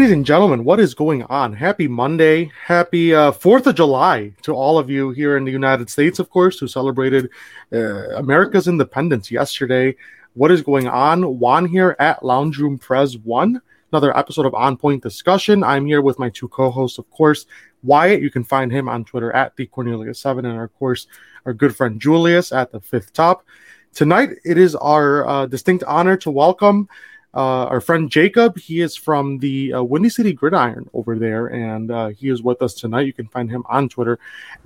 Ladies and gentlemen, what is going on? Happy Monday. Happy uh, 4th of July to all of you here in the United States, of course, who celebrated uh, America's independence yesterday. What is going on? Juan here at Lounge Room Prez 1, another episode of On Point Discussion. I'm here with my two co hosts, of course, Wyatt. You can find him on Twitter at the Cornelius7, and of course, our good friend Julius at the fifth top. Tonight, it is our uh, distinct honor to welcome uh, our friend Jacob. He is from the uh, Windy City Gridiron over there, and uh, he is with us tonight. You can find him on Twitter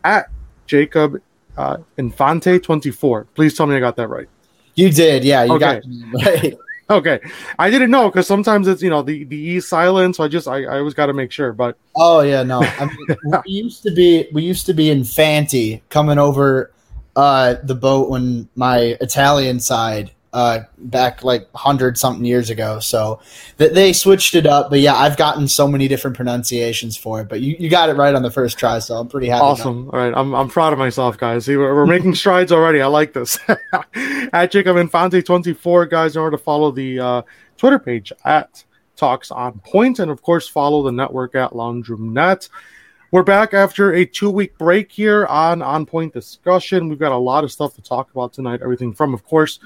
at Jacob uh, Infante twenty four. Please tell me I got that right. You did, yeah. You Okay. got right. Okay, I didn't know because sometimes it's you know the the e silent, so I just I, I always got to make sure. But Oh yeah, no. I mean, we used to be we used to be Infanti coming over uh, the boat when my Italian side uh, back like hundred something years ago. So that they switched it up. But yeah, I've gotten so many different pronunciations for it. But you, you got it right on the first try, so I'm pretty happy. Awesome. All right. I'm, I'm proud of myself, guys. See, we're, we're making strides already. I like this. at Jacob Infante 24, guys, in order to follow the uh, Twitter page at Talks on Point, and of course, follow the network at Lounge Room Net. We're back after a two week break here on On Point Discussion. We've got a lot of stuff to talk about tonight. Everything from, of course,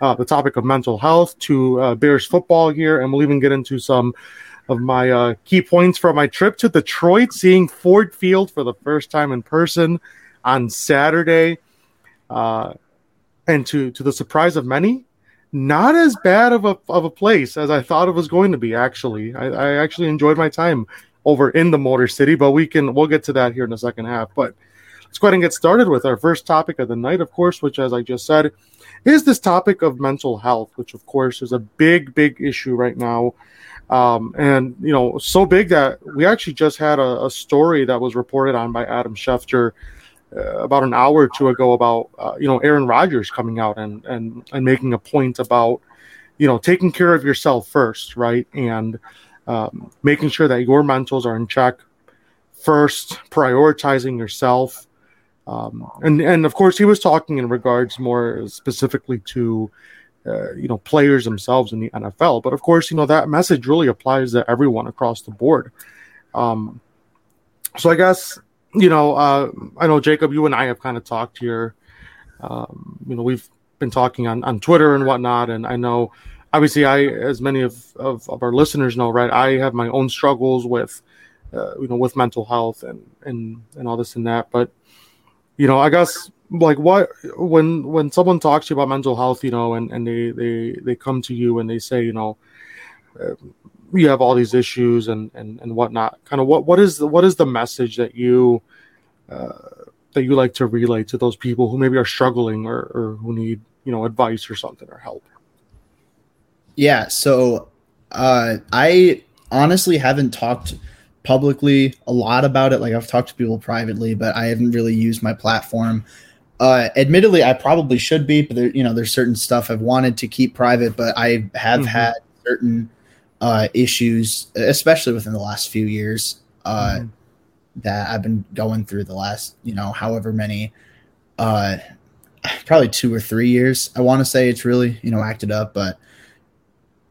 uh, the topic of mental health to uh, Bears football here, and we'll even get into some of my uh, key points from my trip to Detroit, seeing Ford Field for the first time in person on Saturday, uh, and to to the surprise of many, not as bad of a of a place as I thought it was going to be. Actually, I, I actually enjoyed my time over in the Motor City, but we can we'll get to that here in the second half. But let's go ahead and get started with our first topic of the night, of course, which, as I just said, is this topic of mental health, which of course is a big, big issue right now. Um, and you know, so big that we actually just had a, a story that was reported on by Adam Schefter uh, about an hour or two ago about uh, you know Aaron Rodgers coming out and and and making a point about you know taking care of yourself first, right, and um, making sure that your mentals are in check first, prioritizing yourself. Um, and and of course, he was talking in regards more specifically to uh, you know players themselves in the NFL. But of course, you know that message really applies to everyone across the board. Um, so I guess you know uh, I know Jacob, you and I have kind of talked here. Um, you know, we've been talking on on Twitter and whatnot, and I know obviously I, as many of, of, of our listeners know, right, I have my own struggles with uh, you know with mental health and and and all this and that, but you know, I guess like what when when someone talks to you about mental health, you know, and and they they they come to you and they say, you know, uh, you have all these issues and and and whatnot. Kind of what what is the, what is the message that you uh, that you like to relay to those people who maybe are struggling or or who need you know advice or something or help? Yeah, so uh, I honestly haven't talked publicly a lot about it. Like I've talked to people privately, but I haven't really used my platform. Uh, admittedly, I probably should be, but there, you know, there's certain stuff I've wanted to keep private, but I have Mhm. had certain uh, issues, especially within the last few years, uh, Mhm. that I've been going through the last, you know, however many, uh, probably two or three years. I want to say it's really, you know, acted up, but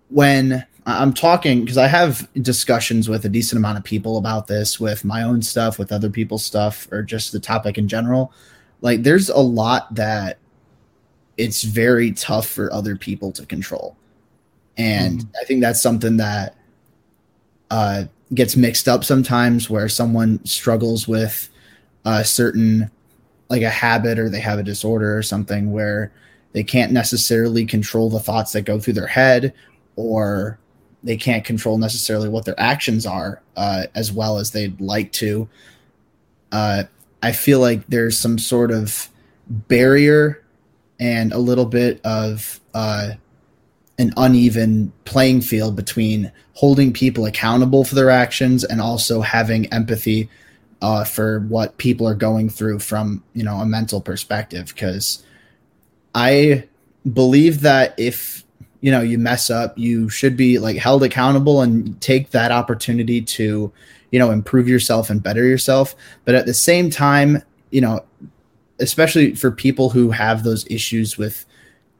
when I'm talking, because I have discussions with a decent amount of people about this, with my own stuff, with other people's stuff, or just the topic in general, like there's a lot that it's very tough for other people to control. And I think that's something that uh, gets mixed up sometimes where someone struggles with a certain like a habit or they have a disorder or something where they can't necessarily control the thoughts that go through their head or they can't control necessarily what their actions are uh, as well as they'd like to. Uh, i feel like there's some sort of barrier and a little bit of uh, an uneven playing field between holding people accountable for their actions and also having empathy uh, for what people are going through from you know a mental perspective. Because i believe that if you know you mess up you should be like held accountable and take that opportunity to you know improve yourself and better yourself. But at the same time you know especially for people who have those issues with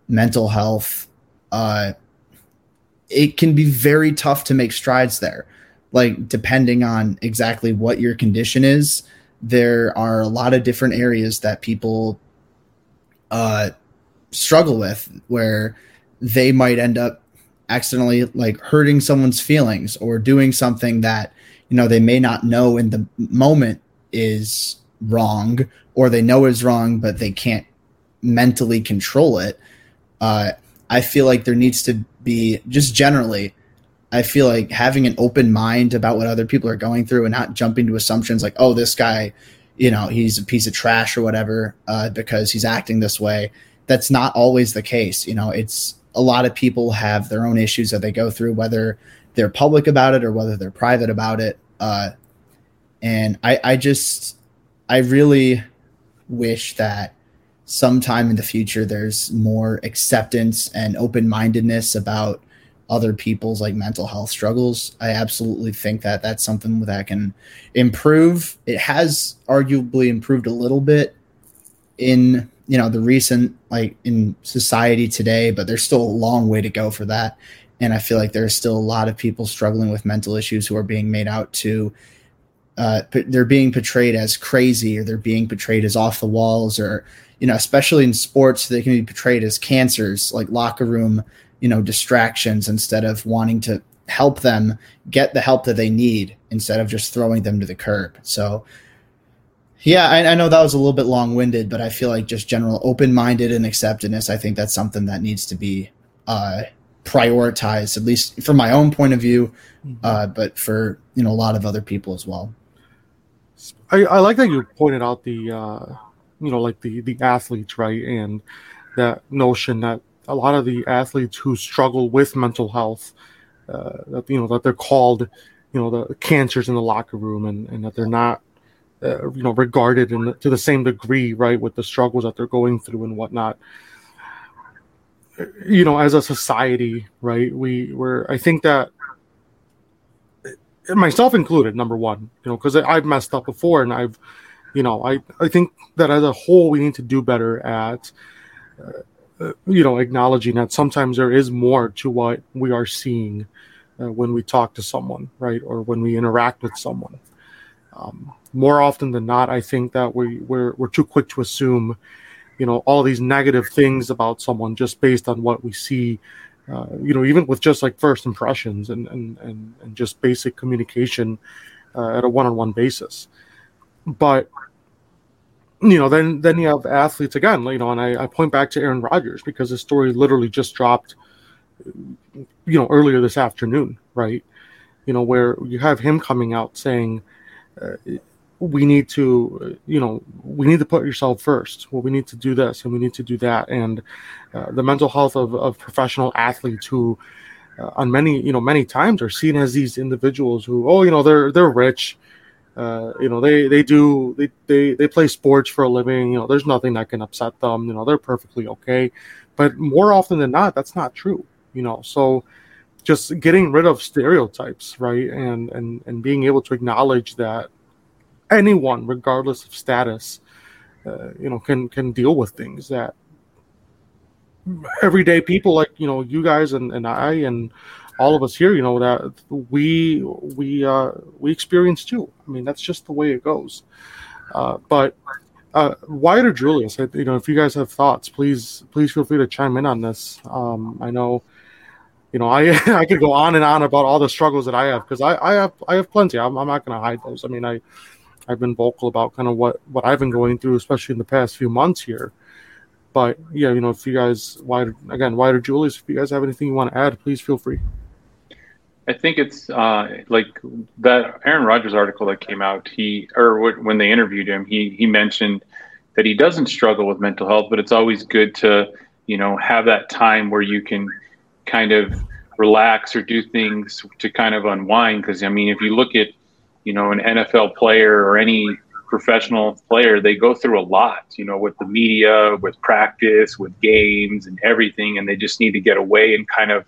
mental health uh it can be very tough to make strides there. Like depending on exactly what your condition is, there are a lot of different areas that people uh, struggle with where they might end up accidentally like hurting someone's feelings or doing something that you know they may not know in the moment is wrong or they know is wrong but they can't mentally control it. Uh, i feel like there needs to be just generally i feel like having an open mind about what other people are going through and not jumping to assumptions like oh this guy you know he's a piece of trash or whatever uh, because he's acting this way. That's not always the case you know it's a lot of people have their own issues that they go through whether they're public about it or whether they're private about it uh, and I, I just i really wish that sometime in the future there's more acceptance and open-mindedness about other people's like mental health struggles. I absolutely think that that's something that can improve. It has arguably improved a little bit in you know the recent like in society today, but there's still a long way to go for that. And I feel like there's still a lot of people struggling with mental issues who are being made out to uh, they're being portrayed as crazy or they're being portrayed as off the walls or you know especially in sports they can be portrayed as cancers like locker room you know distractions instead of wanting to help them get the help that they need instead of just throwing them to the curb so yeah I, I know that was a little bit long-winded but i feel like just general open-minded and acceptedness i think that's something that needs to be uh, prioritized at least from my own point of view mm-hmm. uh, but for you know a lot of other people as well I, I like that you pointed out the uh, you know like the the athletes right and that notion that a lot of the athletes who struggle with mental health, uh, that you know that they're called, you know, the cancers in the locker room, and, and that they're not, uh, you know, regarded in to the same degree, right, with the struggles that they're going through and whatnot. You know, as a society, right, we were. I think that myself included, number one, you know, because I've messed up before, and I've, you know, I I think that as a whole we need to do better at. Uh, uh, you know, acknowledging that sometimes there is more to what we are seeing uh, when we talk to someone, right, or when we interact with someone. Um, more often than not, I think that we we're we're too quick to assume, you know, all these negative things about someone just based on what we see. Uh, you know, even with just like first impressions and and and, and just basic communication uh, at a one-on-one basis. But you know, then then you have athletes again, you know, and I, I point back to Aaron Rodgers because his story literally just dropped, you know, earlier this afternoon, right? You know, where you have him coming out saying, uh, we need to, you know, we need to put yourself first. Well, we need to do this and we need to do that, and uh, the mental health of, of professional athletes who, uh, on many, you know, many times are seen as these individuals who, oh, you know, they're they're rich uh, you know, they they do they, they they play sports for a living. You know, there's nothing that can upset them. You know, they're perfectly okay. But more often than not, that's not true. You know, so just getting rid of stereotypes, right, and and and being able to acknowledge that anyone, regardless of status, uh, you know, can can deal with things that everyday people like you know you guys and, and I and all of us here, you know, that we we uh, we experience too. I mean, that's just the way it goes. Uh, but uh, Wyatt Julius, you know, if you guys have thoughts, please please feel free to chime in on this. Um, I know, you know, I I could go on and on about all the struggles that I have because I, I have I have plenty. I'm, I'm not going to hide those. I mean, I I've been vocal about kind of what what I've been going through, especially in the past few months here. But yeah, you know, if you guys, Wyatt, again, Wyatt or Julius, if you guys have anything you want to add, please feel free. I think it's uh, like that Aaron Rodgers article that came out. He or when they interviewed him, he he mentioned that he doesn't struggle with mental health, but it's always good to you know have that time where you can kind of relax or do things to kind of unwind. Because I mean, if you look at you know an NFL player or any professional player, they go through a lot, you know, with the media, with practice, with games, and everything, and they just need to get away and kind of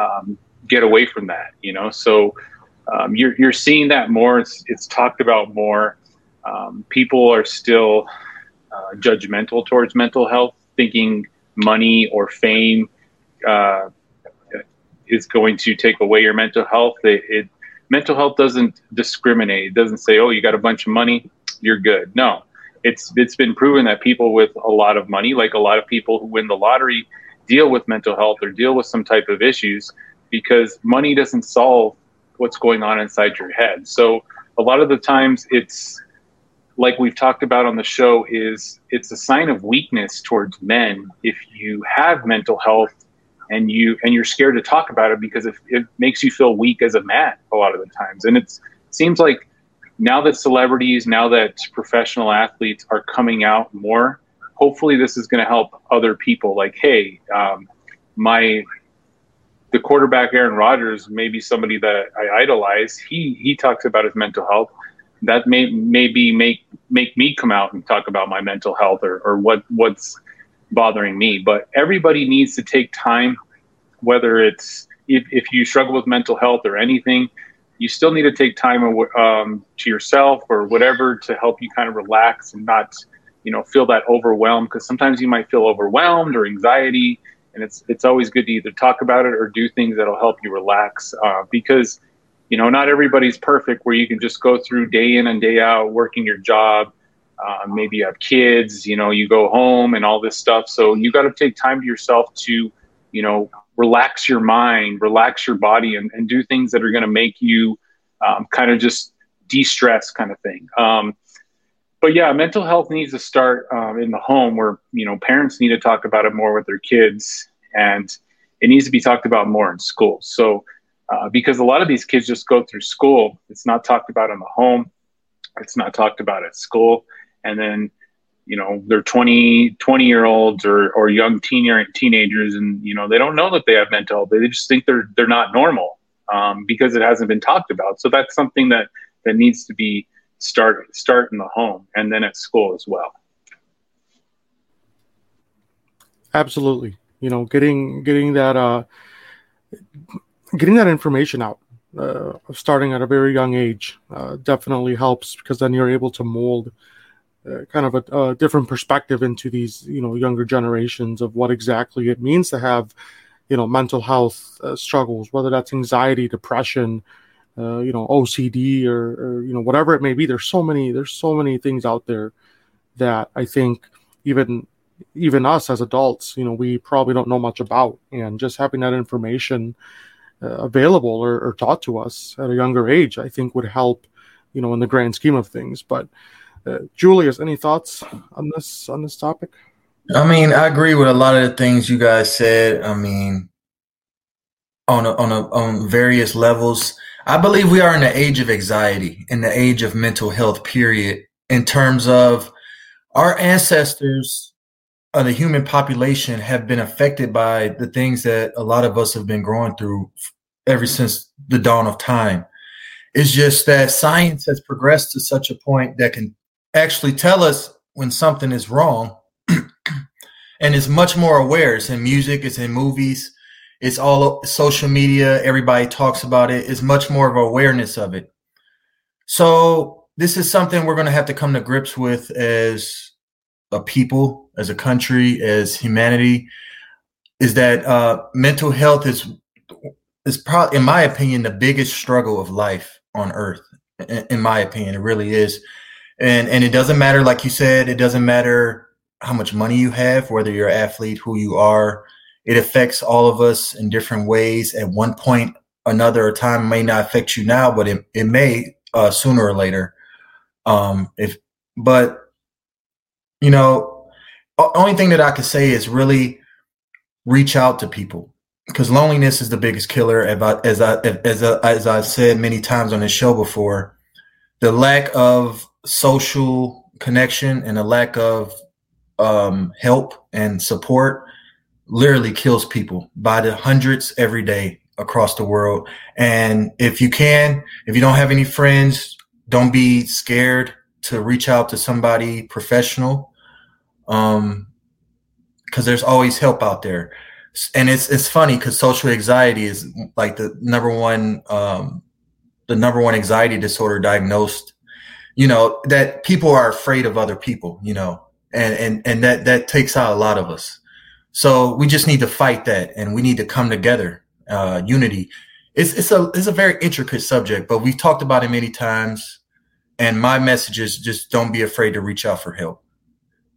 um, get away from that, you know. So um, you're you're seeing that more. It's it's talked about more. Um, people are still uh, judgmental towards mental health, thinking money or fame uh, is going to take away your mental health. It, it mental health doesn't discriminate. It doesn't say, "Oh, you got a bunch of money, you're good." No, it's it's been proven that people with a lot of money, like a lot of people who win the lottery, deal with mental health or deal with some type of issues because money doesn't solve what's going on inside your head. So a lot of the times it's like we've talked about on the show is it's a sign of weakness towards men if you have mental health and you and you're scared to talk about it because it, it makes you feel weak as a man a lot of the times and it seems like now that celebrities now that professional athletes are coming out more hopefully this is going to help other people like hey um, my the quarterback Aaron Rodgers may be somebody that I idolize. He he talks about his mental health. That may maybe make make me come out and talk about my mental health or, or what what's bothering me. But everybody needs to take time, whether it's if, if you struggle with mental health or anything, you still need to take time um, to yourself or whatever to help you kind of relax and not, you know, feel that overwhelmed. Because sometimes you might feel overwhelmed or anxiety, and it's it's always good to either talk about it or do things that'll help you relax. Uh, because, you know, not everybody's perfect where you can just go through day in and day out working your job uh, maybe you have kids, you know, you go home and all this stuff. So you got to take time to yourself to, you know, relax your mind, relax your body, and, and do things that are going to make you um, kind of just de stress, kind of thing. Um, but yeah, mental health needs to start um, in the home where, you know, parents need to talk about it more with their kids and it needs to be talked about more in school. So, uh, because a lot of these kids just go through school, it's not talked about in the home, it's not talked about at school and then you know they're 20 20 year olds or or young teen teenagers and you know they don't know that they have mental health. They just think they're they're not normal um, because it hasn't been talked about. So that's something that that needs to be start start in the home and then at school as well. Absolutely. You know getting getting that uh getting that information out uh, starting at a very young age uh, definitely helps because then you're able to mold kind of a, a, different perspective into these you know younger generations of what exactly it means to have you know mental health uh, struggles whether that's anxiety depression uh, you know ocd or, or, you know whatever it may be. There's so many there's so many things out there that i think even even us as adults you know we probably don't know much about. And just having that information uh, available or, or taught to us at a younger age i think would help you know in the grand scheme of things. But uh, Julius, any thoughts on this on this topic? I mean, I agree with a lot of the things you guys said. I mean, on a, on a, on various levels, I believe we are in the age of anxiety, in the age of mental health. Period. In terms of our ancestors, of the human population, have been affected by the things that a lot of us have been going through ever since the dawn of time. It's just that science has progressed to such a point that can actually tell us when something is wrong and is much more aware. It's in music, it's in movies, it's all social media. Everybody talks about it. It's much more of awareness of it. So this is something we're going to have to come to grips with as a people, as a country, as humanity. Is that uh, mental health is is probably, in my opinion, the biggest struggle of life on Earth. In, in my opinion, it really is and and it doesn't matter like you said it doesn't matter how much money you have whether you're an athlete who you are. It affects all of us in different ways. At one point another time may not affect you now but it, it may uh, sooner or later. Um if but you know only thing that i could say is really reach out to people because loneliness is the biggest killer. As I, as I as I, as I've said many times on this show before the lack of social connection and a lack of um, help and support literally kills people by the hundreds every day across the world. And if you can, if you don't have any friends, don't be scared to reach out to somebody professional. Um, cause there's always help out there. And it's, it's funny cause social anxiety is like the number one, um, the number one anxiety disorder diagnosed you know that people are afraid of other people you know and and and that that takes out a lot of us so we just need to fight that and we need to come together uh unity it's it's a it's a very intricate subject, but we've talked about it many times. And my message is just don't be afraid to reach out for help.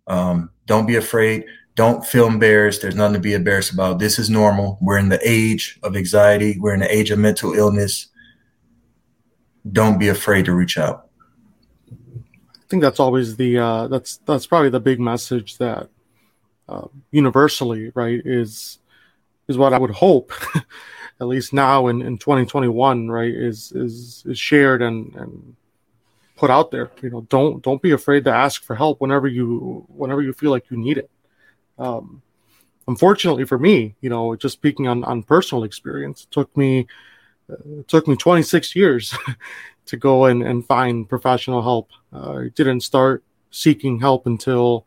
Um, don't be afraid. Don't feel embarrassed. There's nothing to be embarrassed about. This is normal. We're in the age of anxiety. We're in the age of mental illness. Don't be afraid to reach out. Think that's always the uh, that's that's probably the big message that uh, universally, right, is is what I would hope, at least now in, in 2021, right, is is is shared and and put out there. You know, don't don't be afraid to ask for help whenever you whenever you feel like you need it. Um, unfortunately for me, you know, just speaking on on personal experience, it took me it took me 26 years to go and, and find professional help. Uh, I didn't start seeking help until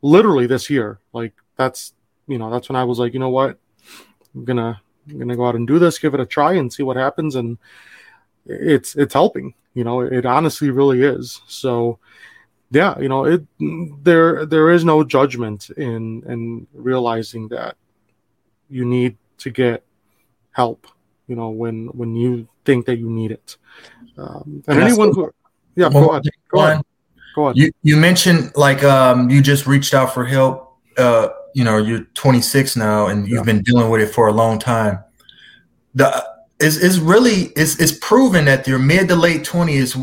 literally this year. Like that's you know that's when I was like, you know what, I'm gonna I'm gonna go out and do this, give it a try, and see what happens. And it's it's helping. You know, it honestly really is. So yeah, you know, it there there is no judgment in in realizing that you need to get help. You know, when when you think that you need it. Um, and anyone who, yeah, go on, Go ahead. Go ahead. You you mentioned like um you just reached out for help. Uh, you know, you're 26 now, and you've yeah. been dealing with it for a long time. The is is really is is proven that your mid to late 20s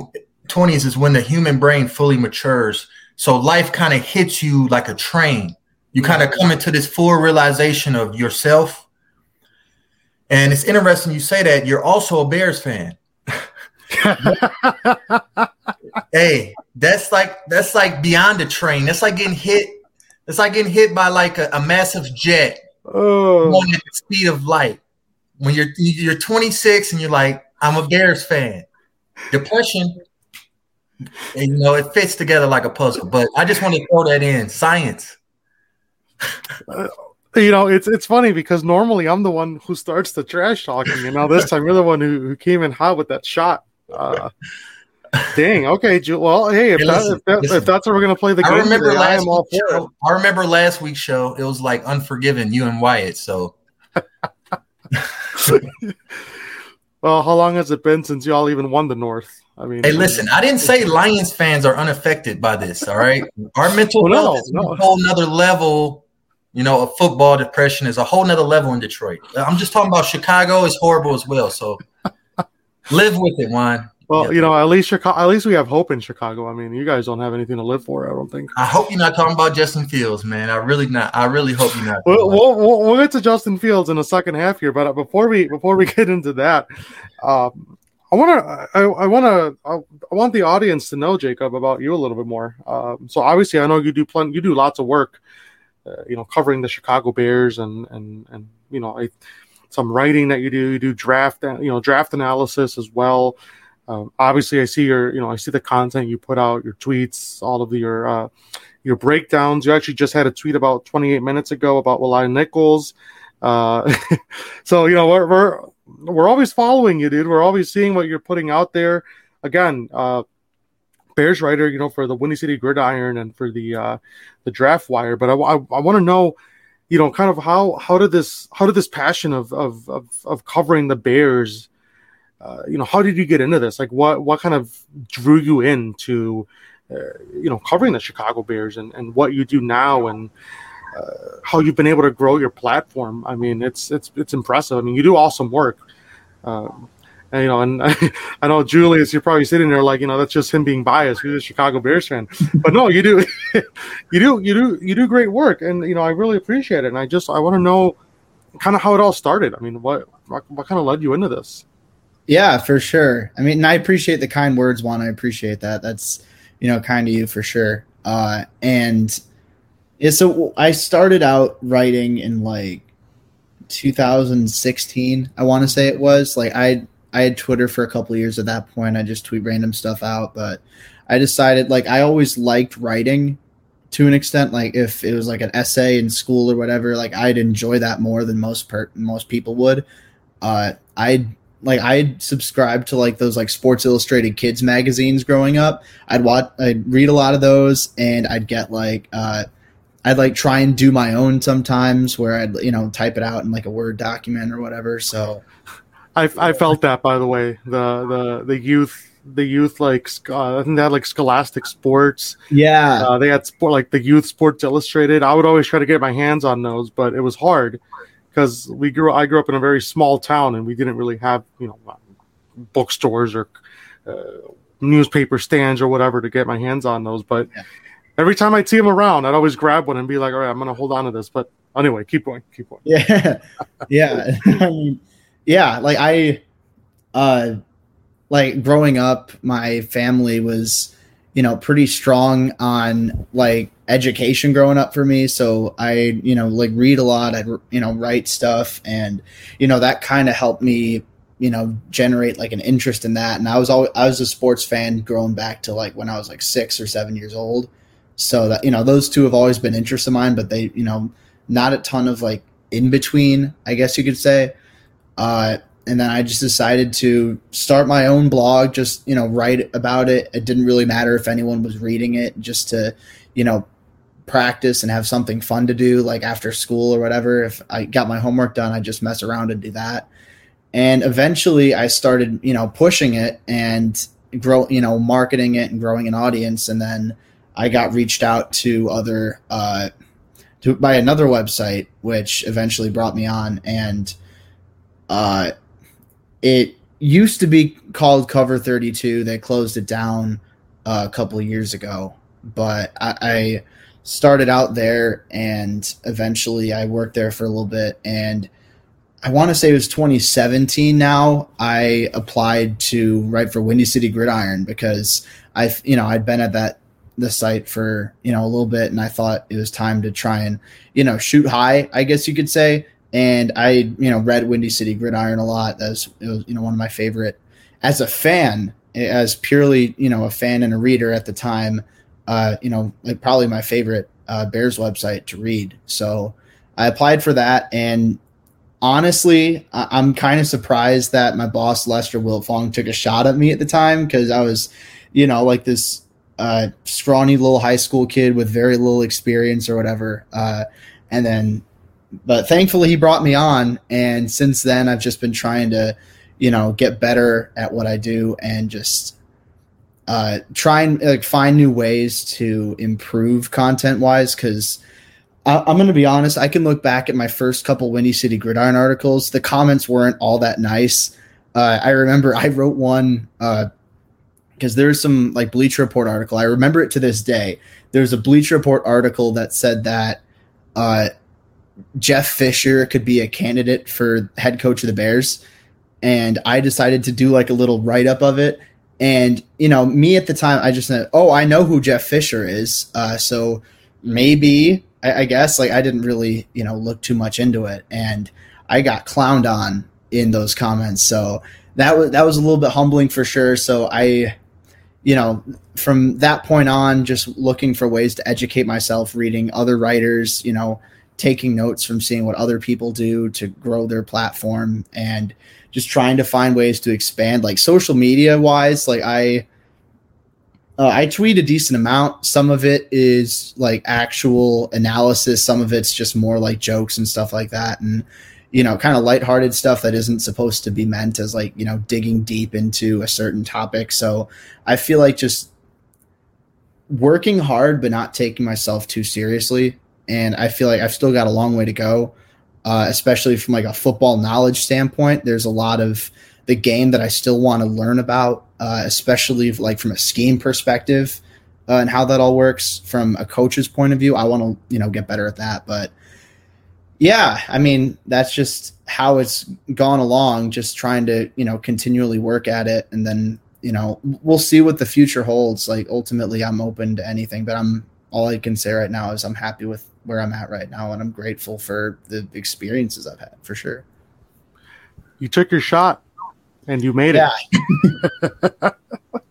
20s is when the human brain fully matures. So life kind of hits you like a train. You kind of come into this full realization of yourself. And it's interesting you say that you're also a Bears fan. hey, that's like that's like beyond a train. That's like getting hit. It's like getting hit by like a, a massive jet oh. going at the speed of light. When you're you're 26 and you're like, I'm a Bears fan. Depression, and, you know, it fits together like a puzzle. But I just want to throw that in. Science. Uh, You know, it's it's funny because normally I'm the one who starts the trash talking, and now this time you're the one who, who came in hot with that shot. Uh, dang. Okay. Well, hey, if, hey, that, if, that, if, that's what we're gonna play the game, I remember today, last I, show, I remember last week's show. It was like Unforgiven, you and Wyatt. So. well, how long has it been since y'all even won the North? I mean, hey, listen, I didn't say Lions fans are unaffected by this. All right, our mental well, health no, is no. a whole nother level. You know, a football depression is a whole nother level in Detroit. I'm just talking about Chicago is horrible as well. So live with it, Juan. Well, yeah. you know, at least Chicago, at least we have hope in Chicago. I mean, you guys don't have anything to live for. I don't think. I hope you're not talking about Justin Fields, man. I really not. I really hope you're not. We'll, we'll, we'll, get to Justin Fields in the second half here, but before we before we get into that, um, I want to I, I want to I want the audience to know Jacob about you a little bit more. Um, so obviously, I know you do plenty. You do lots of work, uh, you know, covering the Chicago Bears and and and you know, I, some writing that you do. You do draft, you know, draft analysis as well. Um, obviously, I see your, you know, I see the content you put out, your tweets, all of your uh, your breakdowns. You actually just had a tweet about 28 minutes ago about Eli Nichols. Uh, so you know, we're, we're we're always following you, dude. We're always seeing what you're putting out there. Again, uh, Bears writer, you know, for the Windy City Gridiron and for the uh, the Draft Wire. But I, I, I want to know, you know, kind of how how did this how did this passion of of of, of covering the Bears uh, you know, how did you get into this? Like, what what kind of drew you into, uh, you know, covering the Chicago Bears and, and what you do now and uh, how you've been able to grow your platform? I mean, it's it's it's impressive. I mean, you do awesome work. Um, and, you know, and I know Julius, you're probably sitting there like, you know, that's just him being biased. He's a Chicago Bears fan, but no, you do, you do, you do, you do great work, and you know, I really appreciate it. And I just, I want to know, kind of how it all started. I mean, what, what, what kind of led you into this? Yeah, for sure. I mean, I appreciate the kind words, Juan. I appreciate that. That's you know kind of you for sure. Uh, and yeah, so I started out writing in like 2016. I want to say it was like I I had Twitter for a couple years at that point. I just tweet random stuff out, but I decided like I always liked writing to an extent. Like if it was like an essay in school or whatever, like I'd enjoy that more than most per- most people would. Uh, I like I'd subscribe to like those like Sports Illustrated kids magazines growing up. I'd watch, I'd read a lot of those, and I'd get like, uh, I'd like try and do my own sometimes, where I'd you know type it out in like a Word document or whatever. So I, I felt that by the way. The the the youth the youth like uh, I think they had like Scholastic Sports. Yeah, uh, they had sport like the Youth Sports Illustrated. I would always try to get my hands on those, but it was hard because we grew. I grew up in a very small town, and we didn't really have you know bookstores or uh, newspaper stands or whatever to get my hands on those. But yeah. every time I'd see them around, I'd always grab one and be like, "All right, I'm going to hold on to this." But anyway, keep going, keep going. Yeah, yeah, yeah. Like I, uh, like growing up, my family was, you know, pretty strong on like education growing up for me. So I, you know, like read a lot. I'd, you know, write stuff, and you know that kind of helped me you know generate like an interest in that and i was always i was a sports fan growing back to like when i was like six or seven years old so that you know those two have always been interests of mine but they you know not a ton of like in between i guess you could say uh and then i just decided to start my own blog just you know write about it it didn't really matter if anyone was reading it just to you know practice and have something fun to do like after school or whatever if i got my homework done i just mess around and do that and eventually I started, you know, pushing it and grow, you know, marketing it and growing an audience. And then I got reached out to other, uh, to by another website, which eventually brought me on. And, uh, it used to be called Cover 32. They closed it down uh, a couple years ago, but I, I started out there and eventually I worked there for a little bit and I want to say it was 2017 now. I applied to write for Windy City Gridiron because I've, you know, I'd been at that the site for, you know, a little bit and I thought it was time to try and, you know, shoot high, I guess you could say. And I, you know, read Windy City Gridiron a lot. That's it was, you know, one of my favorite as a fan, as purely, you know, a fan and a reader at the time, uh, you know, probably my favorite uh, Bears website to read. So I applied for that and honestly, I- am kind of surprised that my boss Lester Wiltfong took a shot at me at the time because I was, you know, like this uh, scrawny little high school kid with very little experience or whatever. Uh, and then, but thankfully he brought me on, and since then I've just been trying to, you know, get better at what I do and just uh, try and like find new ways to improve content wise because I, am going to be honest. I can look back at my first couple Windy City Gridiron articles. The comments weren't all that nice. Uh, I remember I wrote one because uh, there's some like Bleacher Report article. I remember it to this day. There's a Bleacher Report article that said that uh, Jeff Fisher could be a candidate for head coach of the Bears, and I decided to do like a little write up of it. And you know, me at the time, I just said, "Oh, I know who Jeff Fisher is." Uh, so maybe I, I guess like I didn't really you know look too much into it, and I got clowned on in those comments. So that was that was a little bit humbling for sure. So I, you know, from that point on, just looking for ways to educate myself, reading other writers, you know, taking notes from seeing what other people do to grow their platform, and just trying to find ways to expand, like social media wise. Like I uh, I tweet a decent amount. Some of it is like actual analysis. Some of it's just more like jokes and stuff like that, and you know, kind of lighthearted stuff that isn't supposed to be meant as like you know digging deep into a certain topic. So I feel like just working hard but not taking myself too seriously, and I feel like I've still got a long way to go, uh, especially from like a football knowledge standpoint. There's a lot of the game that I still want to learn about, uh, especially like from a scheme perspective uh, and how that all works from a coach's point of view. I want to you know get better at that, but yeah, I mean that's just how it's gone along. Just trying to you know continually work at it, and then you know we'll see what the future holds. Like ultimately, I'm open to anything, but I'm all I can say right now is I'm happy with where I'm at right now, and I'm grateful for the experiences I've had for sure. You took your shot and you made yeah. it.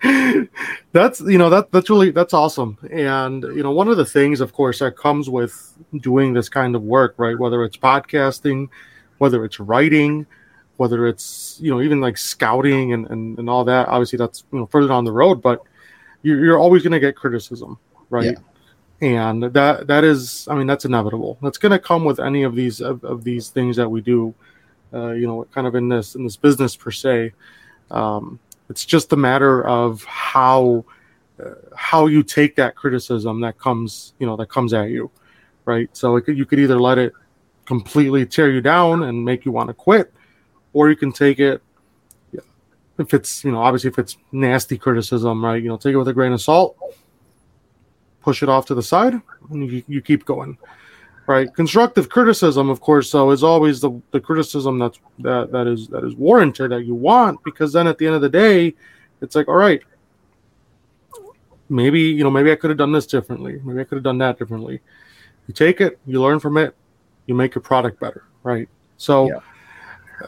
that's you know that that's really that's awesome. And you know one of the things, of course, that comes with doing this kind of work, right? Whether it's podcasting, whether it's writing, whether it's you know even like scouting and and, and all that. Obviously, that's you know further down the road, but you're, you're always going to get criticism, right? Yeah and that that is i mean that's inevitable that's going to come with any of these of, of, these things that we do uh, you know, kind of in this in this business per se. Um, it's just a matter of how uh, how you take that criticism that comes, you know, that comes at you, right? So could, you could either let it completely tear you down and make you want to quit, or you can take it if it's you know obviously if it's nasty criticism, right? You know, take it with a grain of salt, push it off to the side, and you, you keep going right? Constructive criticism, of course, though, is always the, the criticism that's that that is that is warranted that you want, because then at the end of the day, it's like, all right, maybe you know, maybe I could have done this differently, maybe I could have done that differently. You take it, you learn from it, you make your product better, right? So. Yeah.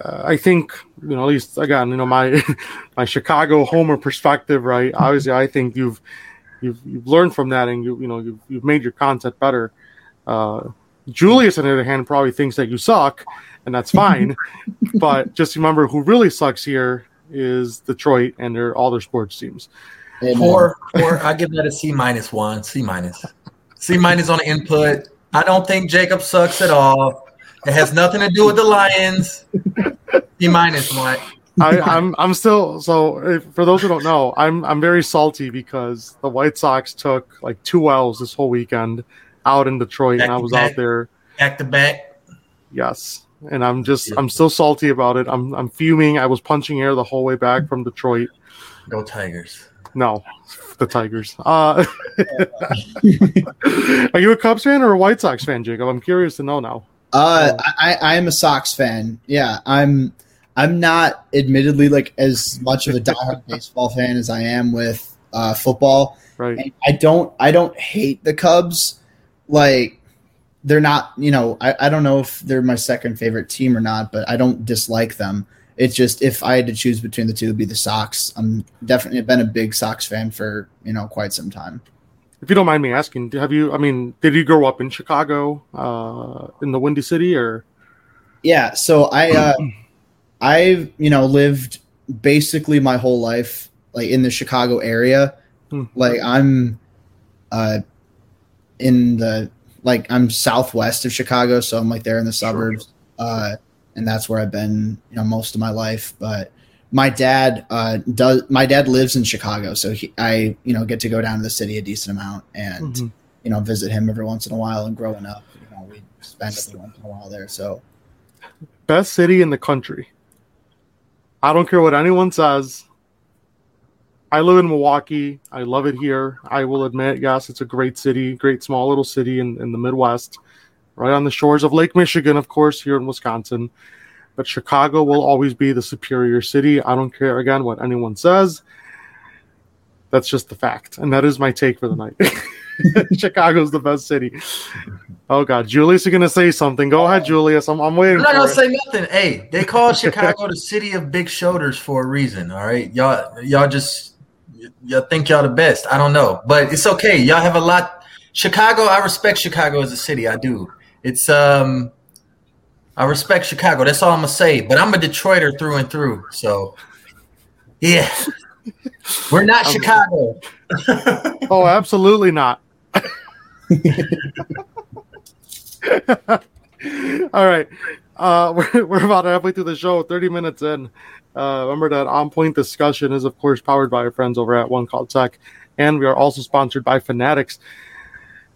Uh, I think you know at least again you know my my Chicago homer perspective right obviously I think you've you've you've learned from that and you you know you've, you've made your content better uh, Julius, on the other hand, probably thinks that you suck, and that's fine. but just remember, who really sucks here is Detroit and their all their sports teams. Four, four. I give that a C minus one, C minus, C minus on the input. I don't think Jacob sucks at all. It has nothing to do with the Lions. C minus one. I, I'm I'm still so if, for those who don't know, I'm I'm very salty because the White Sox took like two L's this whole weekend out in Detroit, back and I was back, out there back to back. Yes, and I'm just I'm still salty about it. I'm I'm fuming. I was punching air the whole way back from Detroit. Go Tigers! No, the Tigers. Uh, are you a Cubs fan or a White Sox fan, Jacob? I'm curious to know now. Uh. I I am a Sox fan. Yeah, I'm. I'm not admittedly like as much of a diehard baseball fan as I am with uh, football. Right. And I don't I don't hate the Cubs like they're not, you know, I, I don't know if they're my second favorite team or not, but I don't dislike them. It's just if I had to choose between the two, it'd be the Sox. I'm definitely been a big Sox fan for you know quite some time. If you don't mind me asking, have you? I mean, did you grow up in Chicago, uh, in the Windy City, or? Yeah, so I, uh, I've you know lived basically my whole life like in the Chicago area. Hmm. Like I'm, uh, in the like I'm southwest of Chicago, so I'm like there in the suburbs, uh, and that's where I've been, you know, most of my life. But my dad uh, does. My dad lives in Chicago, so he, I, you know, get to go down to the city a decent amount and mm-hmm. you know visit him every once in a while. And growing up, you know, we spend every once in a while there. So, best city in the country. I don't care what anyone says. I live in Milwaukee. I love it here. I will admit, yes, it's a great city, great small little city in, in the Midwest, right on the shores of Lake Michigan, of course, here in Wisconsin. But Chicago will always be the superior city. I don't care, again, what anyone says. That's just the fact. And that is my take for the night. Chicago's the best city. Oh God, Julius, you're gonna say something. Go ahead, Julius. I'm, I'm waiting. I'm not gonna it. say nothing. Hey, they call Chicago the city of big shoulders for a reason. All right, y'all, y'all just y'all think y'all the best. I don't know, but it's okay. Y'all have a lot. Chicago, I respect Chicago as a city. I do. It's um, I respect Chicago. That's all I'm gonna say. But I'm a Detroiter through and through. So, yeah, we're not Chicago. oh, absolutely not. all right. Uh, we're, we're about halfway through the show, 30 minutes in. Uh, remember that On Point discussion is, of course, powered by our friends over at One Call Tech, and we are also sponsored by Fanatics.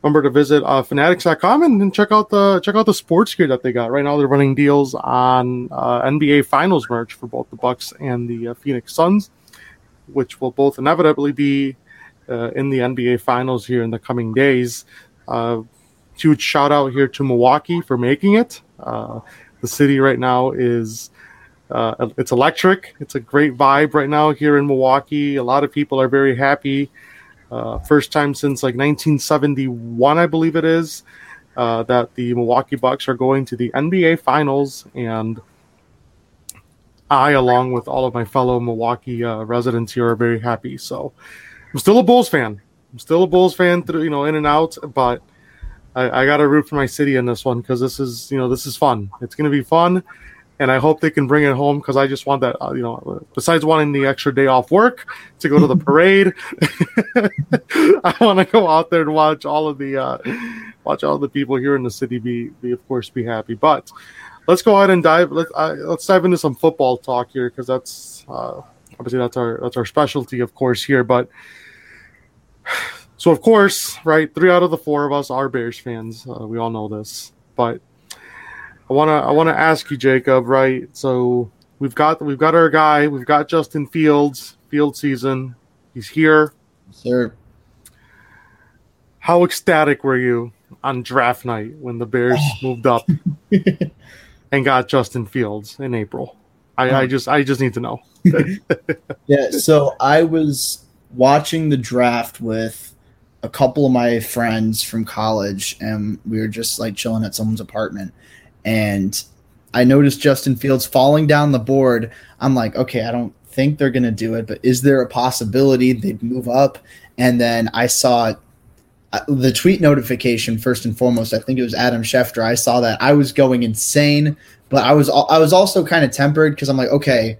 Remember to visit uh, fanatics.com and, and check out the check out the sports gear that they got. Right now, they're running deals on uh, NBA Finals merch for both the Bucks and the uh, Phoenix Suns, which will both inevitably be uh, in the NBA Finals here in the coming days. Uh, huge shout out here to Milwaukee for making it. Uh, the city right now is uh, it's electric. It's a great vibe right now here in Milwaukee. A lot of people are very happy. Uh, first time since like 1971, I believe it is, uh, that the Milwaukee Bucks are going to the NBA Finals, and I, along with all of my fellow Milwaukee uh, residents here, are very happy. So I'm still a Bulls fan. I'm still a Bulls fan, through you know, in and out, but I, I got to root for my city in this one because this is you know this is fun. It's going to be fun and I hope they can bring it home because I just want that. Uh, you know, besides wanting the extra day off work to go to the parade, I want to go out there and watch all of the uh, watch all the people here in the city be be of course be happy. But let's go ahead and dive. Let, uh, let's dive into some football talk here because that's uh, obviously that's our that's our specialty, of course, here. But so, of course, right, three out of the four of us are Bears fans. Uh, we all know this, but I wanna I wanna ask you, Jacob. Right, so we've got we've got our guy. We've got Justin Fields. Field season. He's here. Sir. How ecstatic were you on draft night when the Bears moved up and got Justin Fields in April? I, I just I just need to know. yeah, so I was watching the draft with a couple of my friends from college, and we were just like chilling at someone's apartment, and I noticed Justin Fields falling down the board. I'm like, okay, I don't think they're going to do it, but is there a possibility they'd move up? And then I saw uh, the tweet notification first and foremost. I think it was Adam Schefter. I saw that. I was going insane, but I was I was also kind of tempered because I'm like, okay,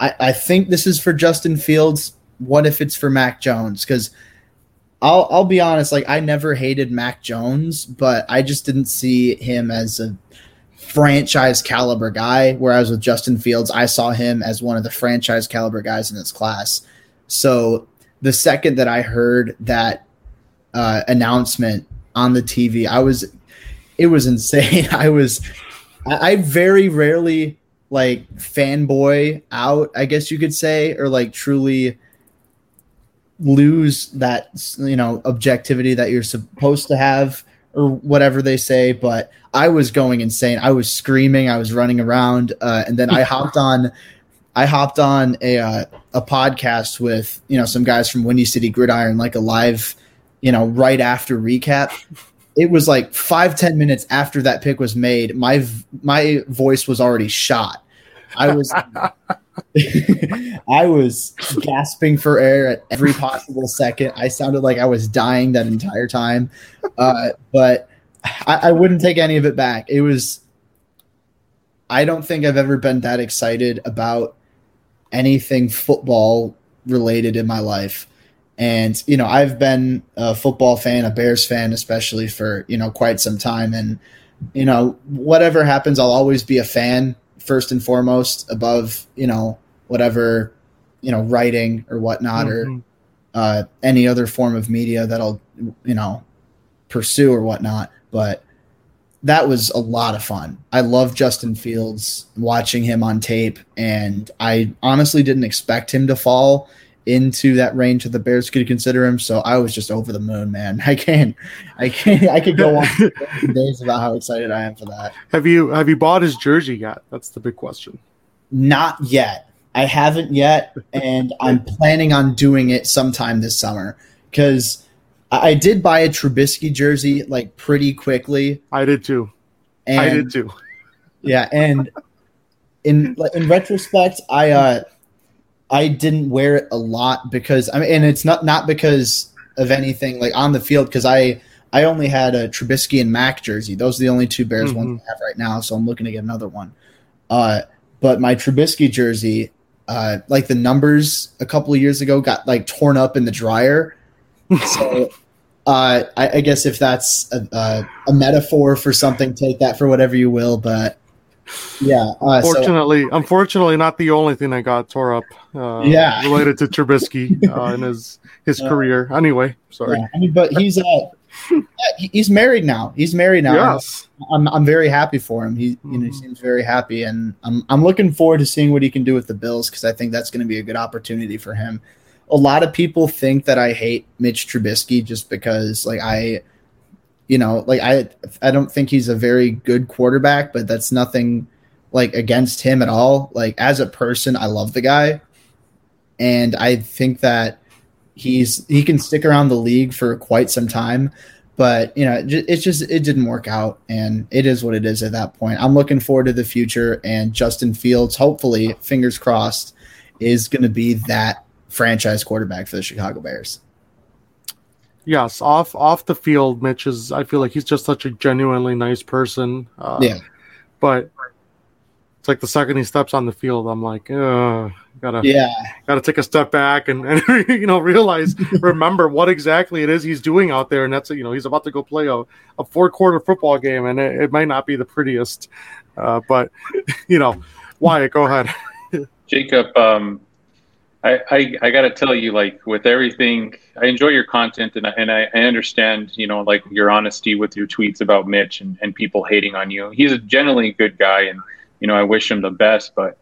I, I think this is for Justin Fields. What if it's for Mac Jones? Because I'll I'll be honest, like I never hated Mac Jones, but I just didn't see him as a franchise caliber guy. Whereas with Justin Fields, I saw him as one of the franchise caliber guys in this class. So the second that I heard that uh, announcement on the TV, I was, it was insane. I was, I, I very rarely like fanboy out, I guess you could say, or like truly lose that you know objectivity that you're supposed to have or whatever they say but i was going insane. I was screaming. I was running around uh, and then i hopped on i hopped on a uh, a podcast with you know some guys from windy city gridiron like a live you know right after recap. It was like five ten minutes after that pick was made my my voice was already shot. I was I was gasping for air at every possible second. I sounded like I was dying that entire time. Uh, but I, I wouldn't take any of it back. It was, I don't think I've ever been that excited about anything football related in my life. And, you know, I've been a football fan, a Bears fan, especially for, you know, quite some time. And, you know, whatever happens, I'll always be a fan first and foremost above you know whatever you know writing or whatnot mm-hmm. or uh, any other form of media that I'll you know pursue or whatnot. But that was a lot of fun. I love Justin Fields watching him on tape, and I honestly didn't expect him to fall into that range that the Bears could consider him. So I was just over the moon, man. I can't, I can't, I could go on days about how excited I am for that. Have you have you bought his jersey yet? That's the big question. Not yet. I haven't yet, and I'm planning on doing it sometime this summer because I did buy a Trubisky jersey like pretty quickly. I did too. And, I did too. Yeah, and in in retrospect, I uh I didn't wear it a lot because I mean, and it's not not because of anything like on the field because I I only had a Trubisky and Mac jersey. Those are the only two Bears mm-hmm. ones I have right now, so I'm looking to get another one. Uh, but my Trubisky jersey, uh, like the numbers a couple of years ago, got like torn up in the dryer. so uh, I, I, guess if that's a, a, a, metaphor for something, take that for whatever you will. But yeah. Uh, unfortunately, so, unfortunately, not the only thing that got tore up. Uh, yeah, related to Trubisky uh, in his his yeah. career. Anyway, sorry. Yeah. I mean, but he's uh, he's married now. He's married now. Yes. I'm I'm very happy for him. He you know he mm-hmm. seems very happy, and I'm I'm looking forward to seeing what he can do with the Bills because I think that's going to be a good opportunity for him. A lot of people think that I hate Mitch Trubisky just because like I you know, like I I don't think he's a very good quarterback, but that's nothing like against him at all. Like as a person, I love the guy. And I think that he's he can stick around the league for quite some time, but you know, it's just it didn't work out and it is what it is at that point. I'm looking forward to the future and Justin Fields, hopefully, fingers crossed, is going to be that franchise quarterback for the Chicago Bears yes, off off the field, Mitch is. I feel like he's just such a genuinely nice person. Uh, yeah, but it's like the second he steps on the field, I'm like, uh, gotta, yeah, gotta take a step back and, and you know realize, remember what exactly it is he's doing out there, and that's you know he's about to go play a, a four quarter football game, and it, it might not be the prettiest. Uh, but you know, Wyatt, go ahead. Jacob, um, I, I, got to tell you, like with everything, I enjoy your content and I, and I, I, understand, you know, like your honesty with your tweets about Mitch and, and people hating on you. He's a generally good guy, and you know, I wish him the best. But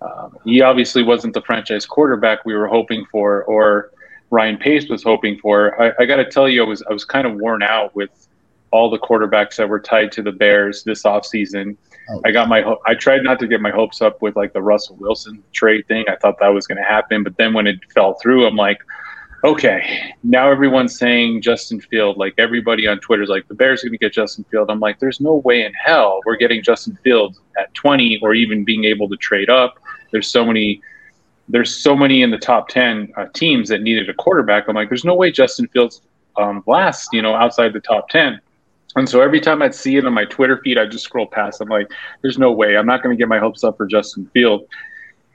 um, he obviously wasn't the franchise quarterback we were hoping for, or Ryan Pace was hoping for. I, I got to tell you, I was I was kind of worn out with all the quarterbacks that were tied to the Bears this offseason. Oh. I got my I tried not to get my hopes up with like the Russell Wilson trade thing. I thought that was going to happen, but then when it fell through, I'm like, okay, now everyone's saying Justin Field. Like everybody on Twitter's like the Bears are going to get Justin Field. I'm like, there's no way in hell we're getting Justin Field at 20 or even being able to trade up. There's so many there's so many in the top 10 uh, teams that needed a quarterback. I'm like, there's no way Justin Fields um, lasts, you know, outside the top 10. And so every time I'd see it on my Twitter feed, I'd just scroll past. I'm like, there's no way. I'm not going to get my hopes up for Justin Field.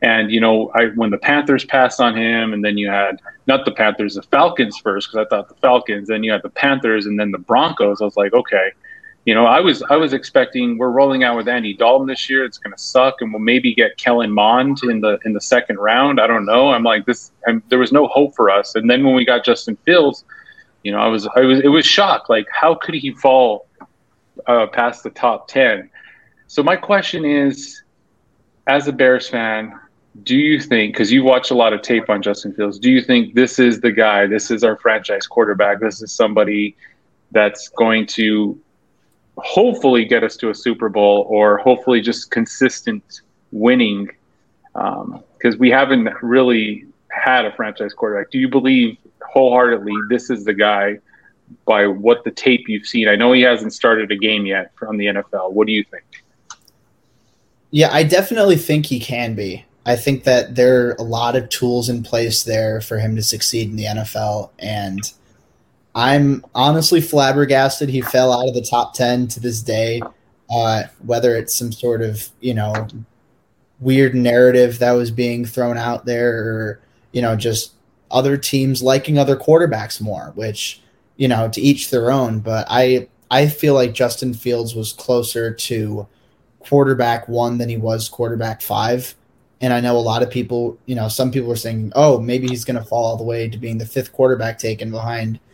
And, you know, I when the Panthers passed on him, and then you had not the Panthers, the Falcons first, because I thought the Falcons, then you had the Panthers, and then the Broncos. I was like, okay, you know, I was I was expecting we're rolling out with Andy Dalton this year. It's going to suck, and we'll maybe get Kellen Mond in the in the second round. I don't know. I'm like this. I'm, there was no hope for us. And then when we got Justin Fields, you know, I was I was it was shocked. Like, how could he fall uh, past the top ten? So my question is, as a Bears fan, do you think because you watch a lot of tape on Justin Fields, do you think this is the guy? This is our franchise quarterback. This is somebody that's going to hopefully get us to a Super Bowl or hopefully just consistent winning because um, we haven't really had a franchise quarterback. Do you believe wholeheartedly this is the guy by what the tape you've seen? I know he hasn't started a game yet from the NFL. What do you think? Yeah, I definitely think he can be. I think that there are a lot of tools in place there for him to succeed in the NFL and – I'm honestly flabbergasted he fell out of the top 10 to this day. Uh, whether it's some sort of, you know, weird narrative that was being thrown out there or, you know, just other teams liking other quarterbacks more, which, you know, to each their own. But I, I feel like Justin Fields was closer to quarterback one than he was quarterback five. And I know a lot of people, you know, some people are saying, oh, maybe he's going to fall all the way to being the fifth quarterback taken behind –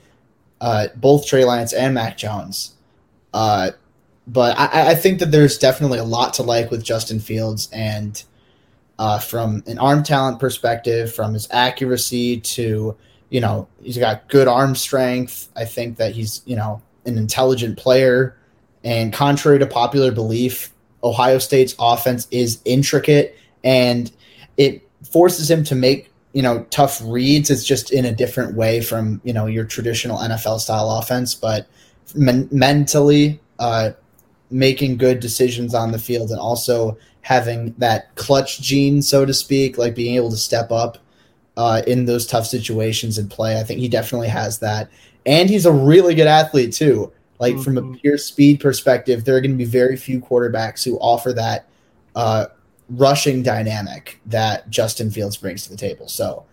uh, both Trey Lance and Mac Jones. Uh, but I, I, think that there's definitely a lot to like with Justin Fields, and uh, from an arm talent perspective, from his accuracy to you know he's got good arm strength. I think that he's you know an intelligent player, and contrary to popular belief, Ohio State's offense is intricate and it forces him to make you know tough reads. It's just in a different way from you know your traditional NFL style offense, but men- mentally uh, making good decisions on the field and also having that clutch gene, so to speak, like being able to step up uh, in those tough situations and play. I think he definitely has that, and he's a really good athlete too. Like mm-hmm. from a mm-hmm. pure speed perspective, there are going to be very few quarterbacks who offer that uh, rushing dynamic that Justin Fields brings to the table. So,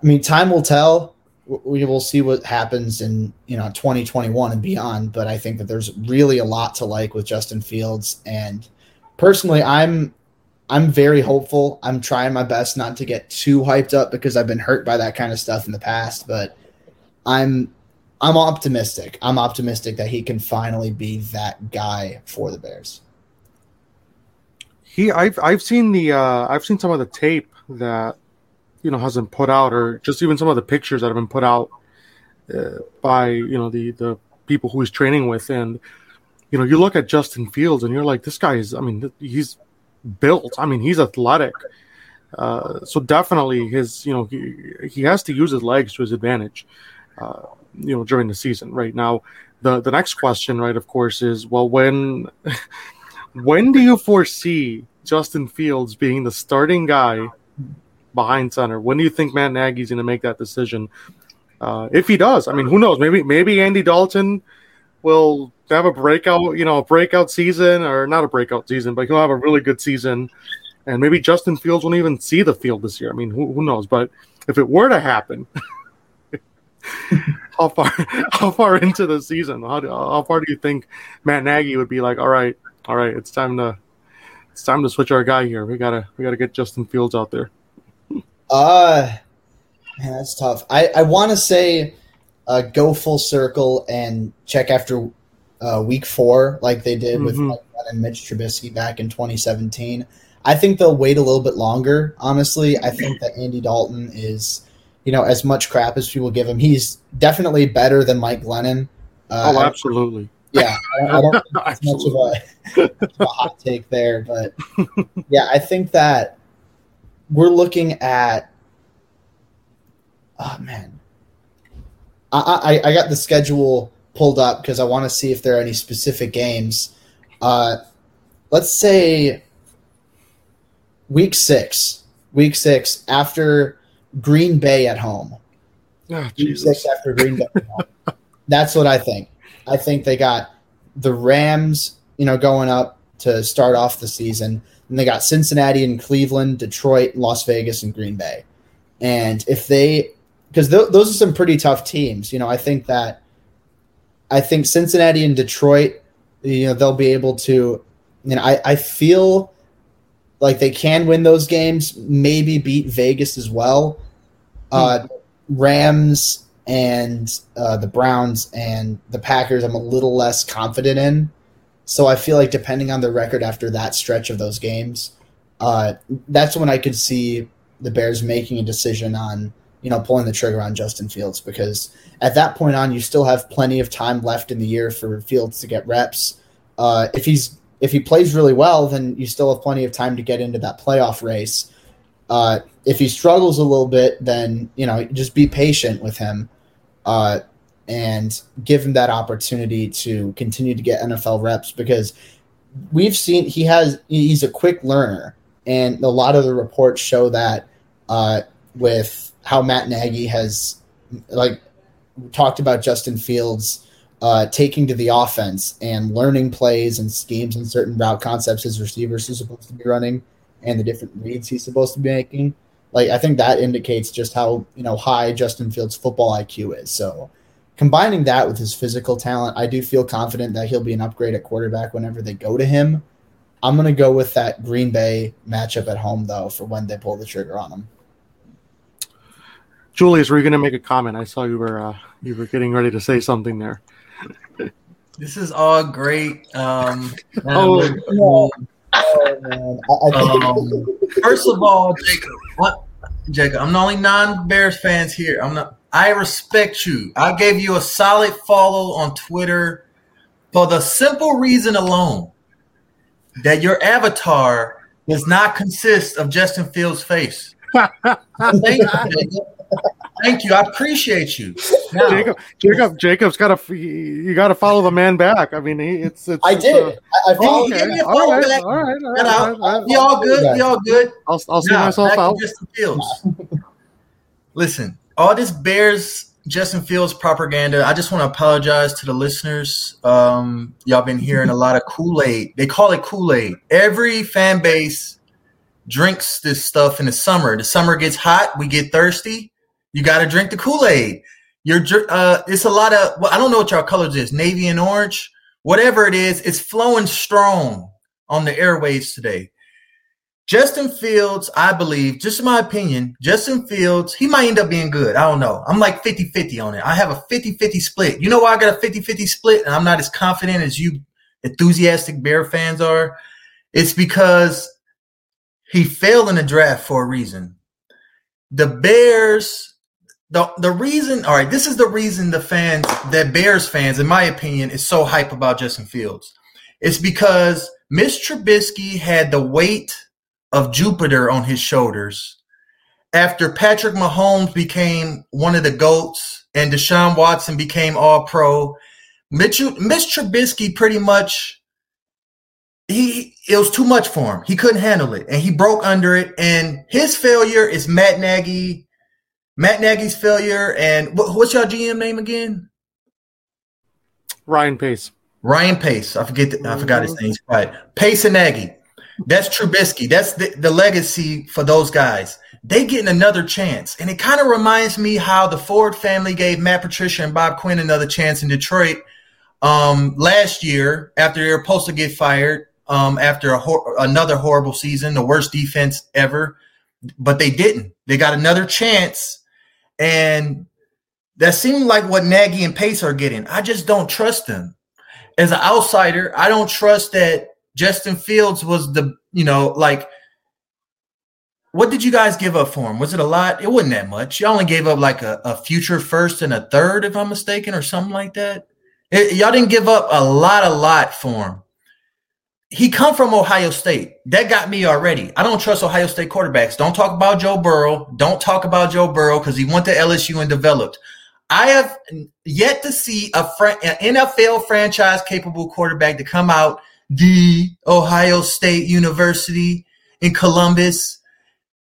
I mean, time will tell. We will see what happens in you know 2021 and beyond. But I think that there's really a lot to like with Justin Fields, and personally, I'm I'm very hopeful. I'm trying my best not to get too hyped up because I've been hurt by that kind of stuff in the past. But I'm I'm optimistic. I'm optimistic that he can finally be that guy for the Bears he I've I've seen the uh, I've seen some of the tape that you know hasn't put out, or just even some of the pictures that have been put out uh, by you know the the people who he's training with, and you know you look at Justin Fields and you're like, this guy is I mean he's built. I mean he's athletic. Uh, so definitely his you know he he has to use his legs to his advantage. Uh, you know during the season right now the the next question right of course is well when when do you foresee Justin Fields being the starting guy behind center? When do you think Matt Nagy's going to make that decision? Uh, if he does, I mean, who knows? Maybe maybe Andy Dalton will have a breakout, you know, a breakout season, or not a breakout season, but he'll have a really good season, and maybe Justin Fields won't even see the field this year. I mean, who, who knows? But if it were to happen. how far how far into the season how, how far do you think Matt Nagy would be like all right All right, it's time to it's time to switch our guy here. We gotta we gotta get Justin Fields out there. Uh man, that's tough. I I want to say uh, go full circle and check after uh, week four, like they did with Mhm. Mike Glennon and Mitch Trubisky back in 2017. I think they'll wait a little bit longer. Honestly, I think that Andy Dalton is, you know, as much crap as people give him. He's definitely better than Mike Glennon. Uh, oh, absolutely. yeah, I, I don't think it's much of a, a hot take there, but yeah, I think that we're looking at. Oh man, I I, I got the schedule pulled up because I want to see if there are any specific games. Uh, let's say week six, week six after Green Bay at home. Ah, Week six after Green Bay. at home. That's what I think. I think they got the Rams, you know, going up to start off the season. And they got Cincinnati and Cleveland, Detroit, Las Vegas, and Green Bay. And if they, because th- those are some pretty tough teams, you know, I think that, I think Cincinnati and Detroit, you know, they'll be able to, you know, I, I feel like they can win those games, maybe beat Vegas as well. Uh, Rams and uh, the Browns and the Packers, I'm a little less confident in. So I feel like depending on the record after that stretch of those games, uh, that's when I could see the Bears making a decision on you know pulling the trigger on Justin Fields because at that point on you still have plenty of time left in the year for Fields to get reps. Uh, if he's if he plays really well, then you still have plenty of time to get into that playoff race. Uh, if he struggles a little bit, then you know just be patient with him uh, and give him that opportunity to continue to get NFL reps because we've seen he has he's a quick learner, and a lot of the reports show that uh, with how Matt Nagy has like talked about Justin Fields uh, taking to the offense and learning plays and schemes and certain route concepts his receivers are supposed to be running and the different reads he's supposed to be making. Like I think that indicates just how you know high Justin Fields' football IQ is. So combining that with his physical talent, I do feel confident that he'll be an upgrade at quarterback whenever they go to him. I'm gonna go with that Green Bay matchup at home though for when they pull the trigger on him. Julius, were you going to make a comment? I saw you were uh, you were getting ready to say something there. This is all great. Um, Oh, no. Oh man, I, I Um, first of all, Jacob, what, Jacob, I'm the only non-Bears fans here. I'm not. I respect you. I gave you a solid follow on Twitter for the simple reason alone that your avatar does not consist of Justin Fields' face. Thank you, Jacob. Thank you. I appreciate you. Now, Jacob, Jacob, Jacob's got to you got to follow the man back. I mean, he, it's it's. I it's, did. uh, I, I Oh, followed give me a all follow right, back. all right, all Get right, out. all right. we all good. We all good. I'll I'll see Now, myself out. Justin Fields. Listen, all this Bears Justin Fields propaganda. I just want to apologize to the listeners. Um, y'all been hearing a lot of Kool Aid. They call it Kool Aid. Every fan base drinks this stuff in the summer. The summer gets hot. We get thirsty. You got to drink the Kool Aid. Uh, it's a lot of. Well, I don't know what y'all colors is. Navy and orange. Whatever it is, it's flowing strong on the airwaves today. Justin Fields, I believe, just in my opinion, Justin Fields, he might end up being good. I don't know. I'm like 50 50 on it. I have a 50 50 split. You know why I got a 50 50 split and I'm not as confident as you enthusiastic Bear fans are? It's because he failed in the draft for a reason. The Bears, the, the reason, all right, this is the reason the fans, that Bears fans, in my opinion, is so hype about Justin Fields. It's because Mitch Trubisky had the weight of Jupiter on his shoulders after Patrick Mahomes became one of the GOATs and Deshaun Watson became all pro. Mitch, Trubisky pretty much he it was too much for him. He couldn't handle it and he broke under it. And his failure is Matt Nagy. Matt Nagy's failure and what, what's your GM name again? Ryan Pace. Ryan Pace. I forget. The, I forgot his name. Right. Pace and Nagy. That's Trubisky. That's the, the legacy for those guys. They getting another chance. And it kind of reminds me how the Ford family gave Matt Patricia and Bob Quinn another chance in Detroit um, last year after they were supposed to get fired. um, after a hor- another horrible season, the worst defense ever. But they didn't. They got another chance, and that seemed like what Nagy and Pace are getting. I just don't trust them. As an outsider, I don't trust that Justin Fields was the you know like. What did you guys give up for him? Was it a lot? It wasn't that much. You only gave up like a, a future first and a third, if I'm mistaken, or something like that. It, y'all didn't give up a lot, a lot for him he come from Ohio State. That got me already. I don't trust Ohio State quarterbacks. Don't talk about Joe Burrow. Don't talk about Joe Burrow because he went to LSU and developed. I have yet to see a an NFL franchise capable quarterback to come out the Ohio State University in Columbus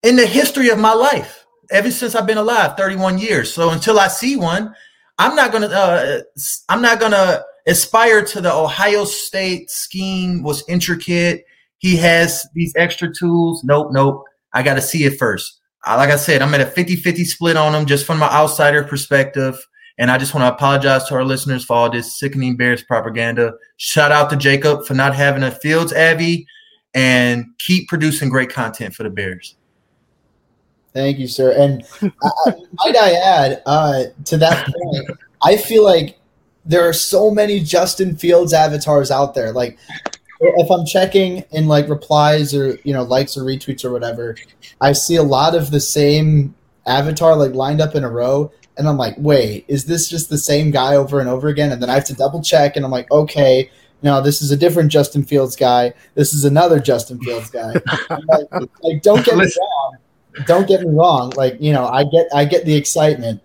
in the history of my life ever since I've been alive, 31 years. So until I see one, I'm not gonna uh, I'm not gonna aspire to the Ohio State scheme was intricate. He has these extra tools. Nope, nope. I got to see it first. Like I said, I'm at a 50 50 split on him just from my outsider perspective. And I just want to apologize to our listeners for all this sickening Bears propaganda. Shout out to Jacob for not having a Fields Abby and keep producing great content for the Bears. Thank you, sir. And I, might I add uh, to that point, I feel like there are so many Justin Fields avatars out there. Like if I'm checking in like replies or you know likes or retweets or whatever, I see a lot of the same avatar like lined up in a row, and I'm like, wait, is this just the same guy over and over again? And then I have to double check, and I'm like, okay. No, this is a different Justin Fields guy. This is another Justin Fields guy. like, like, don't get me wrong. Don't get me wrong. Like, you know, I get I get the excitement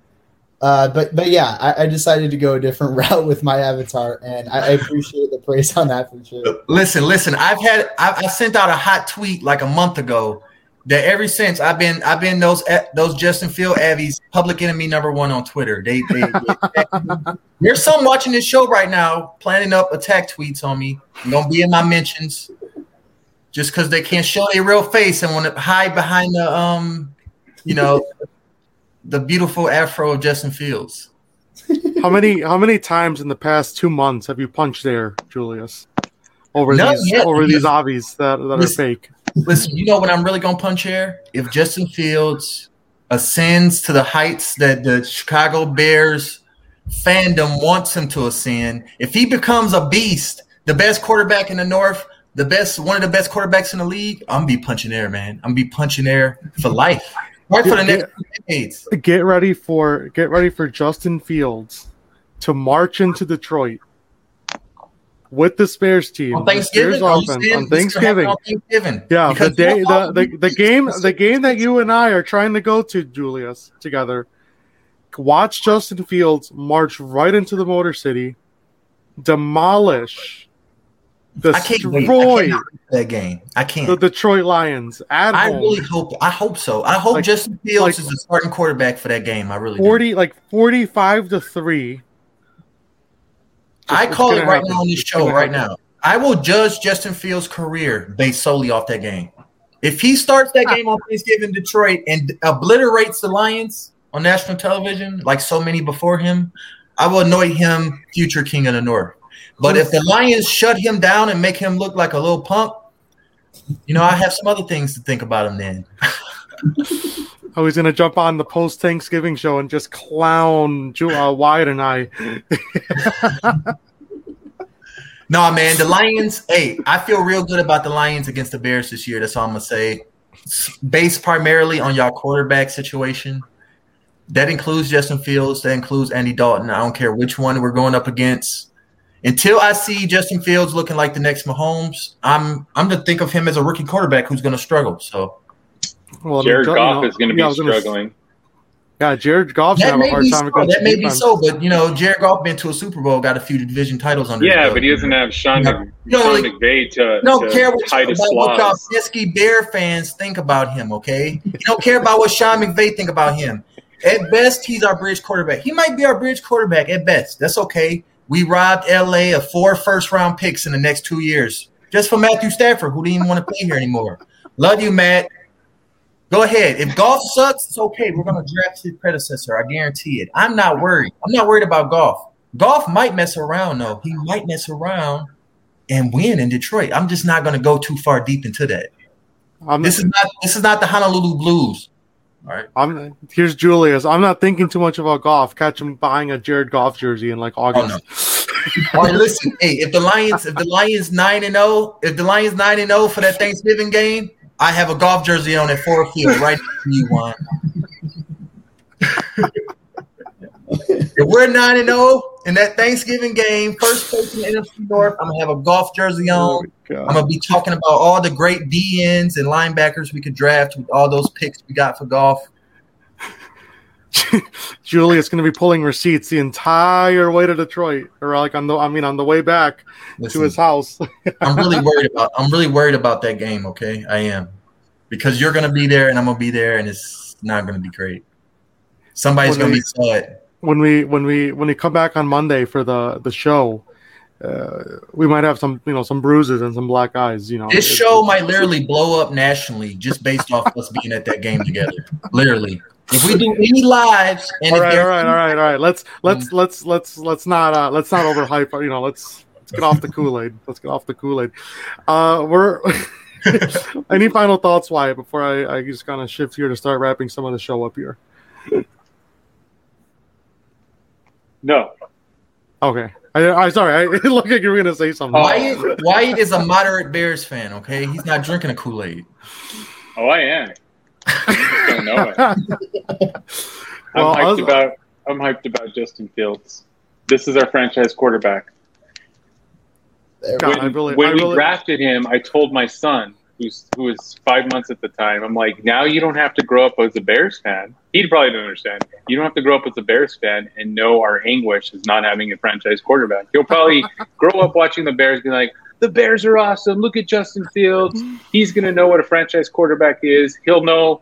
uh, but but yeah, I, I, decided to go a different route with my avatar, and I, I appreciate the praise on that for sure. Listen, listen, I've had I, I, sent out a hot tweet like a month ago that ever since I've been I've been those those Justin Field Avies public enemy number one on Twitter. They, they, they there's some watching this show right now planning up attack tweets on me. I'm gonna be in my mentions just because they can't show their real face and want to hide behind the um you know the beautiful afro of Justin Fields. how many how many times in the past two months have you punched air, Julius? Over these yet. over these obbies that, that listen, are fake. Listen, you know what I'm really gonna punch air? If Justin Fields ascends to the heights that the Chicago Bears fandom wants him to ascend, if he becomes a beast, the best quarterback in the North, the best one of the best quarterbacks in the league, I'm gonna be punching air, man. I'm gonna be punching air for life. Right for the next decades. Get ready for get ready for Justin Fields to march into Detroit with the Bears team. On Thanksgiving, on Thanksgiving. On Thanksgiving. Yeah, because the day the, the, the game the game that you and I are trying to go to, Julius, together. Watch Justin Fields march right into the Motor City, demolish destroy that game. I can't. The Detroit Lions at I home. really hope. I hope so. I hope like, Justin Fields like, is the starting quarterback for that game. I really forty do. like forty five to three. Just, I call it right happen. now on this show. Right now, I will judge Justin Fields' career based solely off that game. If he starts that game on Thanksgiving Detroit and obliterates the Lions on national television like so many before him, I will anoint him future king of the North. But if the Lions shut him down and make him look like a little punk, you know, I have some other things to think about him then. I was gonna jump on the post Thanksgiving show and just clown uh, Wyatt and I. no, man, the Lions. Hey, I feel real good about the Lions against the Bears this year. That's all I'm gonna say. Based primarily on y'all quarterback situation. That includes Justin Fields. That includes Andy Dalton. I don't care which one we're going up against until I see Justin Fields looking like the next Mahomes, I'm I'm to think of him as a rookie quarterback who's going to struggle. So, well, Jared Goff you know, is going to be yeah, struggling. yeah, Jared Goff's going to have a hard time. So, that may be so, but you know, Jared Goff been to a Super Bowl, got a few division titles under. Yeah, but he doesn't have Sean, yeah. Mc, no, Sean like, McVay to. don't to care what, about what y'all pesky Bear fans think about him. Okay, you don't care about what Sean McVay think about him. At best, he's our bridge quarterback. He might be our bridge quarterback at best. That's okay. We robbed LA of four first round picks in the next two years just for Matthew Stafford, who didn't even want to play here anymore. Love you, Matt. Go ahead. If Goff sucks, it's okay. We're going to draft his predecessor. I guarantee it. I'm not worried. I'm not worried about Goff. Goff might mess around, though. He might mess around. and win in Detroit. I'm just not going to go too far deep into that. I'm, this is not this is not the Honolulu Blues. All right. I'm here's Julius. I'm not thinking too much about Goff. Catch him buying a Jared Goff jersey in like August. Oh, no. listen, hey, if the Lions, if the Lions nine and zero, oh, if the Lions nine and zero for that Thanksgiving game, I have a Goff jersey on at Ford Field right you one. if we're nine and zero oh in that Thanksgiving game, first place in the NFC North, I'm gonna have a Goff jersey on. Oh I'm gonna be talking about all the great DNs and linebackers we could draft with all those picks we got for Goff. Julia's going to be pulling receipts the entire way to Detroit, or like on the, I mean, on the way back Listen, to his house. I'm really worried about. I'm really worried about that game. Okay, I am, because you're going to be there and I'm going to be there, and it's not going to be great. Somebody's going to be sad when we when we when we come back on Monday for the the show, uh, we might have some you know some bruises and some black eyes. You know, this show might literally blow up nationally just based off us being at that game together. Literally. If we do any lives, and all right, all right, all right, all right. Let's let's um, let's let's let's not uh, let's not overhype. You know, let's let's get off the Kool Aid. Let's get off the Kool Aid. Uh, we're. any final thoughts, Wyatt, before I, I just kind of shift here to start wrapping some of the show up here? No. Okay. I, I sorry. I it looked like you were gonna say something. Wyatt, Wyatt is a moderate Bears fan. Okay, he's not drinking a Kool Aid. Oh, I am. I don't know it. I'm well, hyped was, about. I'm hyped about Justin Fields. This is our franchise quarterback. God, when, really, when we really... drafted him, I told my son who's who was five months at the time. I'm like, now you don't have to grow up as a Bears fan. He probably don't understand. You don't have to grow up as a Bears fan and know our anguish is not having a franchise quarterback. He'll probably grow up watching the Bears, be like, the Bears are awesome. Look at Justin Fields. He's going to know what a franchise quarterback is. He'll know.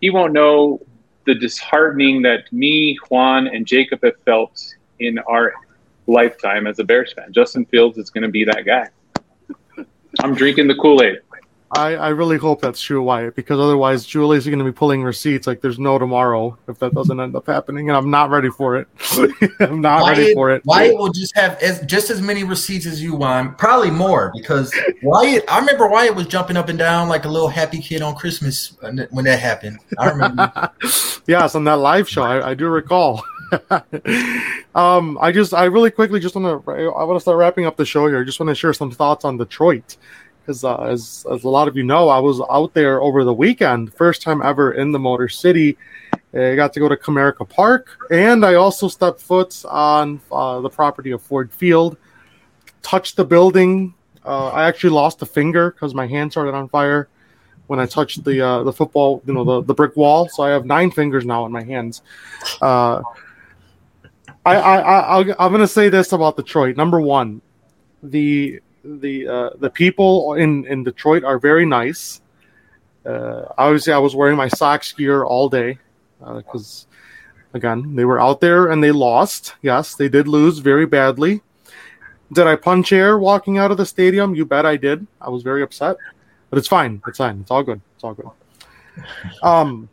He won't know the disheartening that me, Juan, and Jacob have felt in our lifetime as a Bears fan. Justin Fields is going to be that guy. I'm drinking the Kool Aid. I, I really hope that's true, Wyatt, because otherwise Julie's going to be pulling receipts like there's no tomorrow if that doesn't end up happening, and I'm not ready for it. I'm not Wyatt, ready for it. Wyatt will just have as, just as many receipts as you want, probably more, because Wyatt. I remember Wyatt was jumping up and down like a little happy kid on Christmas when that happened. I remember. yes, on that live show, I, I do recall. um, I just, I really quickly just want to, I want to start wrapping up the show here. I just want to share some thoughts on Detroit because uh, as, as a lot of you know, I was out there over the weekend, first time ever in the Motor City. I got to go to Comerica Park, and I also stepped foot on uh, the property of Ford Field. Touched the building. Uh, I actually lost a finger because my hand started on fire when I touched the uh, the football, you know, the, the brick wall. So I have nine fingers now in my hands. Uh, I, I, I I'm going to say this about Detroit. Number one, the the uh, the people in in Detroit are very nice. Uh, obviously, I was wearing my Sox gear all day because, uh, again, they were out there and they lost. Yes, they did lose very badly. Did I punch air walking out of the stadium? You bet I did. I was very upset, but it's fine. It's fine. It's all good. It's all good. Um,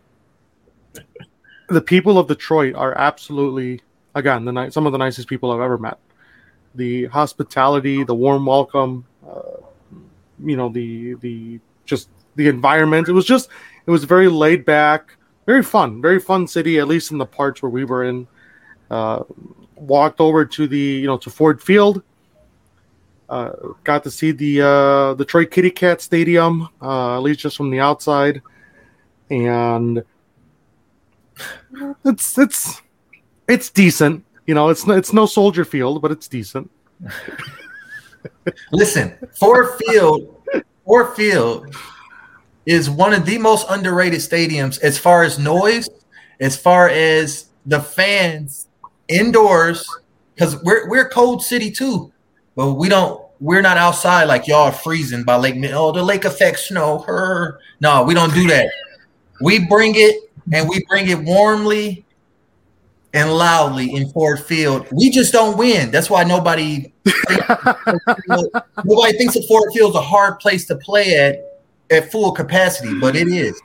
the people of Detroit are absolutely, again, the ni- some of the nicest people I've ever met the hospitality, the warm welcome, uh, you know, the the just the environment. It was just it was very laid back, very fun, very fun city. At least in the parts where we were in. Uh, walked over to the you know to Ford Field. Uh, got to see the uh, Kitty Cat Stadium, uh, at least just from the outside, and it's it's it's decent. You know, it's it's no Soldier Field, but it's decent. Listen, Ford Field, Ford Field is one of the most underrated stadiums as far as noise, as far as the fans indoors, because we're we're cold city too, but we don't we're not outside like y'all freezing by Lake. Oh, the lake effect snow. Her. No, we don't do that. We bring it and we bring it warmly and loudly in Ford Field. We just don't win. That's why nobody nobody thinks that Ford Field's a hard place to play at at full capacity, but it is.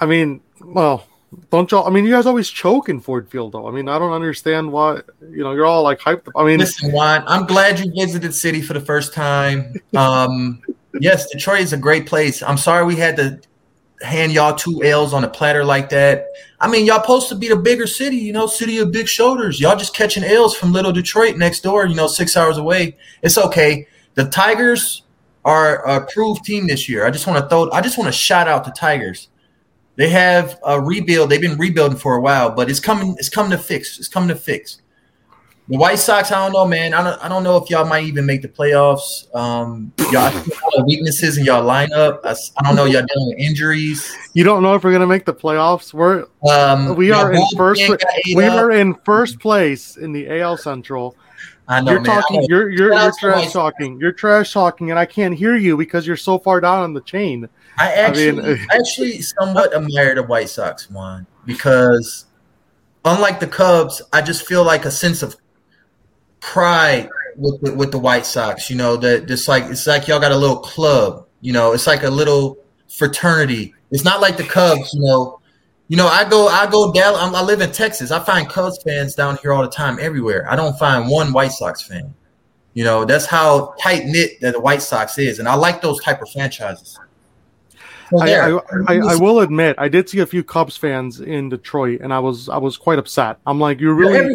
I mean, well, Don't y'all? I mean, you guys always choke in Ford Field, though. I mean, I don't understand why. You know, you're all like hyped. I mean, listen, Juan, I'm glad you visited City for the first time. Um, yes, Detroit is a great place. I'm sorry we had to hand y'all two L's on a platter like that. I mean, y'all supposed to be the bigger city, you know, city of big shoulders. Y'all just catching L's from little Detroit next door, you know, six hours away. It's okay. The Tigers are a proved team this year. I just want to throw. I just want to shout out the Tigers. They have a rebuild. They've been rebuilding for a while, but it's coming. It's coming to fix. It's coming to fix. The White Sox, I don't know, man. I don't, I don't know if y'all might even make the playoffs. Um, y'all have weaknesses in y'all lineup. I, I, don't know. Y'all dealing with injuries. You don't know if we're gonna make the playoffs. We're um, we are in first. We up. are in first place in the AL Central. I know, you're man. talking. You're you're, you're trash talking. You're trash talking, and I can't hear you because you're so far down on the chain. I actually, I mean, actually somewhat admire the White Sox one because, unlike the Cubs, I just feel like a sense of pride with the, with the White Sox. You know that just like it's like y'all got a little club. You know, it's like a little fraternity. It's not like the Cubs. You know, you know I go I go down. I live in Texas. I find Cubs fans down here all the time, everywhere. I don't find one White Sox fan. You know, that's how tight knit that the White Sox is, and I like those type of franchises. I, I, I, I, will admit I did see a few Cubs fans in Detroit, and I was I was quite upset. I'm like, you're really,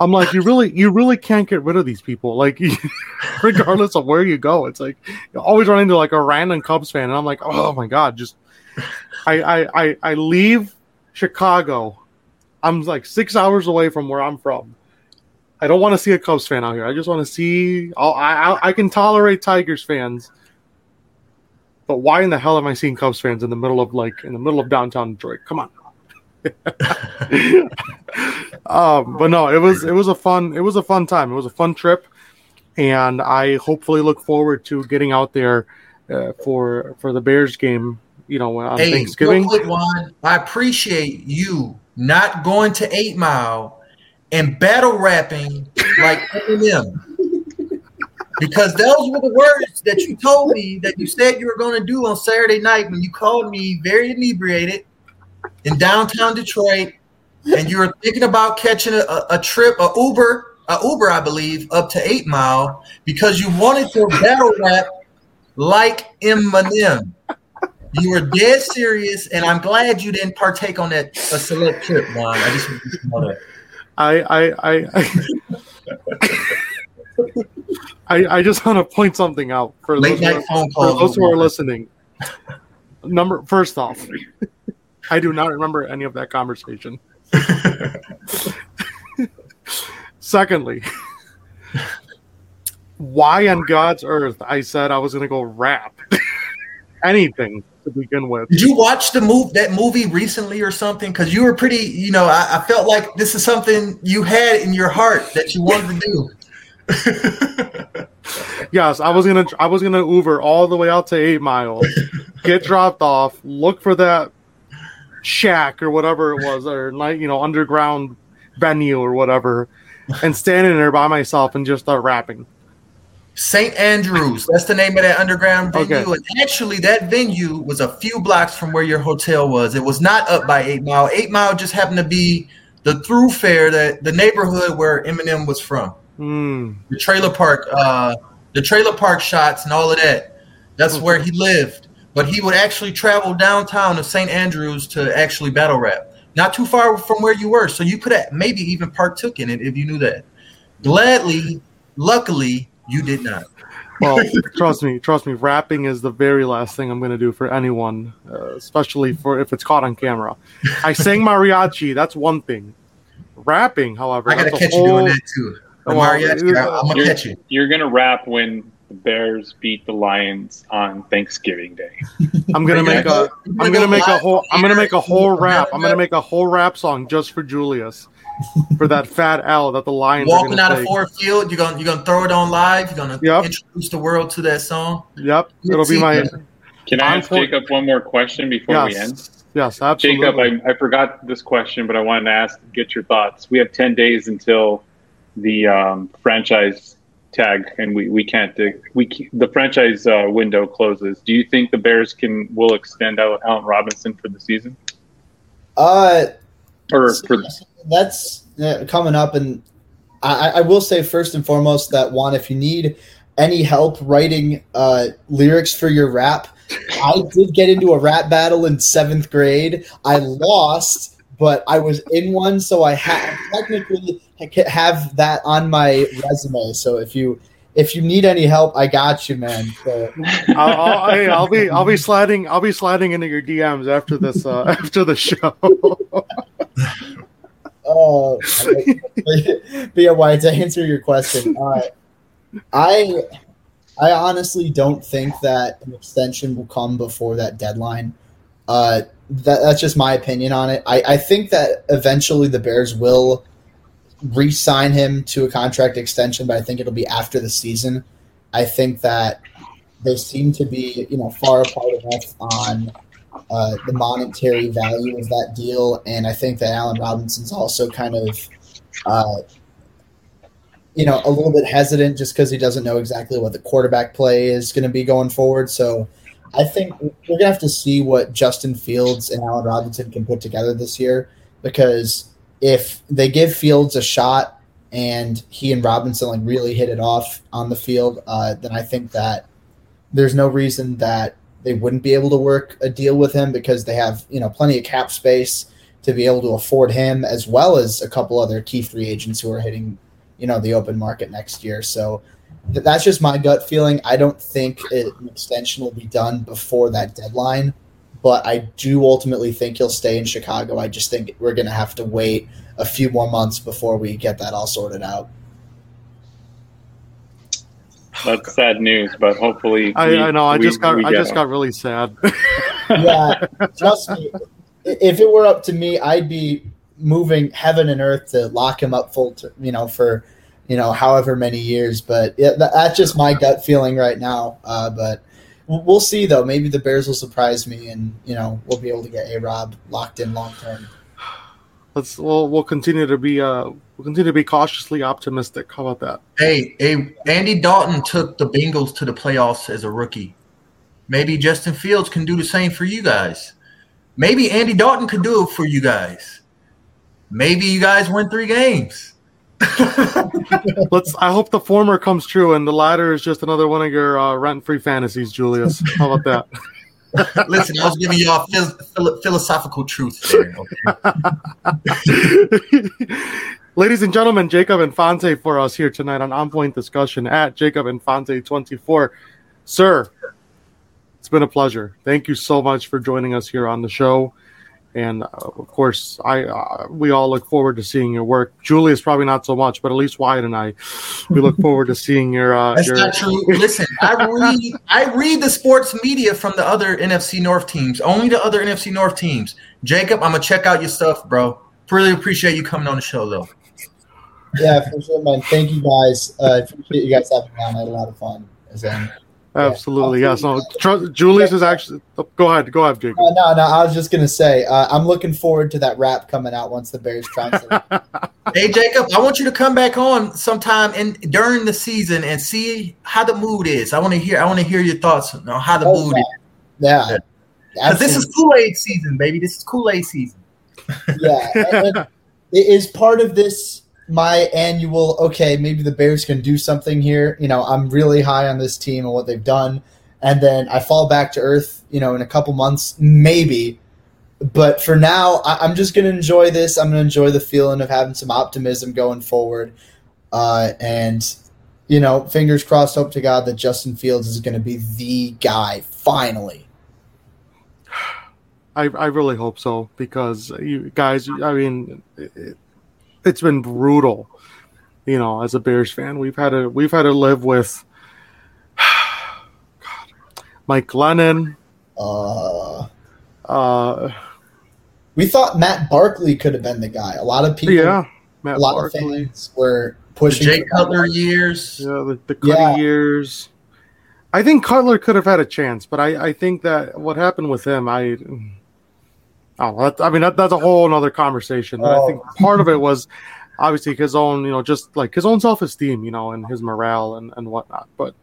I'm like, you really, you really can't get rid of these people. Like, regardless of where you go, it's like you always run into like a random Cubs fan, and I'm like, oh my god, just I I I, I leave Chicago. I'm like six hours away from where I'm from. I don't want to see a Cubs fan out here. I just want to see. Oh, I'll, I I can tolerate Tigers fans but why in the hell am I seeing Cubs fans in the middle of like in the middle of downtown Detroit? Come on. um, but no, it was it was a fun it was a fun time. It was a fun trip, and I hopefully look forward to getting out there uh, for for the Bears game. You know, on hey, Thanksgiving. One, I appreciate you not going to Eight Mile and battle rapping like Eminem because those were the words that you told me that you said you were going to do on Saturday night when you called me very inebriated in downtown Detroit, and you were thinking about catching a, a trip, a Uber, a Uber, I believe, up to Eight Mile because you wanted to battle rap like Eminem. You were dead serious, and I'm glad you didn't partake on that a select trip, Juan. I just want to. I I I. I I, I just want to point something out for Late those, who are, for those who are listening. Number first off, I do not remember any of that conversation. Secondly, why on God's earth I said I was going to go rap anything to begin with. Did you watch the move that movie recently or something? Because you were pretty, you know, I, I, felt like this is something you had in your heart that you wanted to do. yes, I was gonna I was gonna Uber all the way out to Eight Mile, get dropped off, look for that shack or whatever it was, or night you know underground venue or whatever, and standing there by myself and just start rapping. St. Andrews, that's the name of that underground venue. Okay. And actually, that venue was a few blocks from where your hotel was. It was not up by Eight Mile. Eight Mile just happened to be the thoroughfare that the neighborhood where Eminem was from. Mm. The trailer park, uh, the trailer park shots and all of that. That's where he lived. But he would actually travel downtown to St. Andrews to actually battle rap. Not too far from where you were, so you could have maybe even partook in it if you knew that. Gladly, luckily, you did not. Well, trust me, trust me. Rapping is the very last thing I'm going to do for anyone, uh, especially for if it's caught on camera. I sang mariachi. That's one thing. Rapping, however, I gotta catch whole, you doing that too. Well, mariachi, I'm gonna catch you. You're gonna rap when the Bears beat the Lions on Thanksgiving Day. I'm gonna make a. I'm gonna make a whole. I'm gonna make a whole rap. I'm gonna make a whole rap song just for Julius. For that fat L that the Lions walking out take. of Ford Field, you're gonna you're gonna throw it on live. You're gonna yep. introduce the world to that song. Yep, it'll be my. Can I ask Jacob one more question before yes. we end? Yes, absolutely. Jacob, I, I forgot this question, but I wanted to ask, get your thoughts. We have ten days until the um, franchise tag, and we, we can't we the franchise uh, window closes. Do you think the Bears can will extend out Allen Robinson for the season? Uh, or for that's uh, coming up, and I, I will say first and foremost that one, if you need any help writing uh, lyrics for your rap, I did get into a rap battle in seventh grade. I lost, but I was in one, so I ha- technically have that on my resume. So if you if you need any help, I got you, man. So. I'll, I'll, I'll be I'll be sliding I'll be sliding into your DMs after this uh, after the show. oh, but yeah, Wyatt. To answer your question, uh, I I honestly don't think that an extension will come before that deadline. Uh, that, that's just my opinion on it. I, I think that eventually the Bears will re-sign him to a contract extension, but I think it'll be after the season. I think that they seem to be, you know, far apart enough on uh, the monetary value of that deal, and I think that Allen Robinson's also kind of, uh, you know, a little bit hesitant just because he doesn't know exactly what the quarterback play is going to be going forward. So I think we're to have to see what Justin Fields and Allen Robinson can put together this year because if they give Fields a shot and he and Robinson like really hit it off on the field, uh, then I think that there's no reason that they wouldn't be able to work a deal with him because they have you know plenty of cap space to be able to afford him as well as a couple other key free agents who are hitting you know the open market next year. So that's just my gut feeling. I don't think it, an extension will be done before that deadline but I do ultimately think he'll stay in Chicago. I just think we're going to have to wait a few more months before we get that all sorted out. That's sad news, but hopefully, I, we, I know. I we, just got I just got really sad. yeah, trust me. If it were up to me, I'd be moving heaven and earth to lock him up full, to, you know, for you know however many years. But yeah, that's just my gut feeling right now. Uh, but we'll see though. Maybe the Bears will surprise me, and you know we'll be able to get a Rob locked in long term. Let's we'll we'll continue to be uh we'll continue to be cautiously optimistic. How about that? Hey, hey, Andy Dalton took the Bengals to the playoffs as a rookie. Maybe Justin Fields can do the same for you guys. Maybe Andy Dalton could do it for you guys. Maybe you guys win three games. Let's. I hope the former comes true, and the latter is just another one of your uh, rent-free fantasies, Julius. How about that? Listen, I was giving you all phil- philosophical truth there. Okay? Ladies and gentlemen, Jacob Infante for us here tonight on On Point Discussion at Jacob Infante 24. Sir, it's been a pleasure. Thank you so much for joining us here on the show and uh, of course, I uh, we all look forward to seeing your work. Julius probably not so much, but at least Wyatt and I, we look forward to seeing your. Uh, That's your... not true. Listen, I read I read the sports media from the other NFC North teams, only the other NFC North teams. Jacob, I'm gonna check out your stuff, bro. Really appreciate you coming on the show, though. Yeah, for sure, man. Thank you guys. Uh, appreciate you guys having me on. I had a lot of fun. Absolutely, yes. No, trust, Julius is actually. Oh, go ahead, go ahead, Jacob. Uh, no, no. I was just gonna say, uh, I'm looking forward to that rap coming out once the Bears try. hey, Jacob, I want you to come back on sometime and during the season and see how the mood is. I want to hear. I want to hear your thoughts on how the oh, mood yeah. is. Yeah, because this is Kool Aid season, baby. This is Kool Aid season. yeah, and, and it is part of this my annual okay maybe the bears can do something here. You know i'm really high on this team and what they've done. And then i fall back to earth you know in a couple months maybe. But for now I, am just going to enjoy this. I'm going to enjoy the feeling of having some optimism going forward. Uh, and you know fingers crossed hope to god that justin fields is going to be the guy finally. I, I really hope so because you guys i mean it, it's been brutal. You know, as a Bears fan, we've had to we've had to live with God, Mike Glennon. Uh, uh, we thought Matt Barkley could have been the guy. A lot of people, yeah, Matt a lot Barkley. of fans were pushing. The Jay Cutler years, yeah, the, the Cuddy yeah. years. I think Cutler could have had a chance, but I, I think that what happened with him, I Oh, that, I mean that, that's a whole other conversation. Oh. I think part of it was obviously his own, you know, just like his own self esteem, you know, and his morale and, and whatnot. But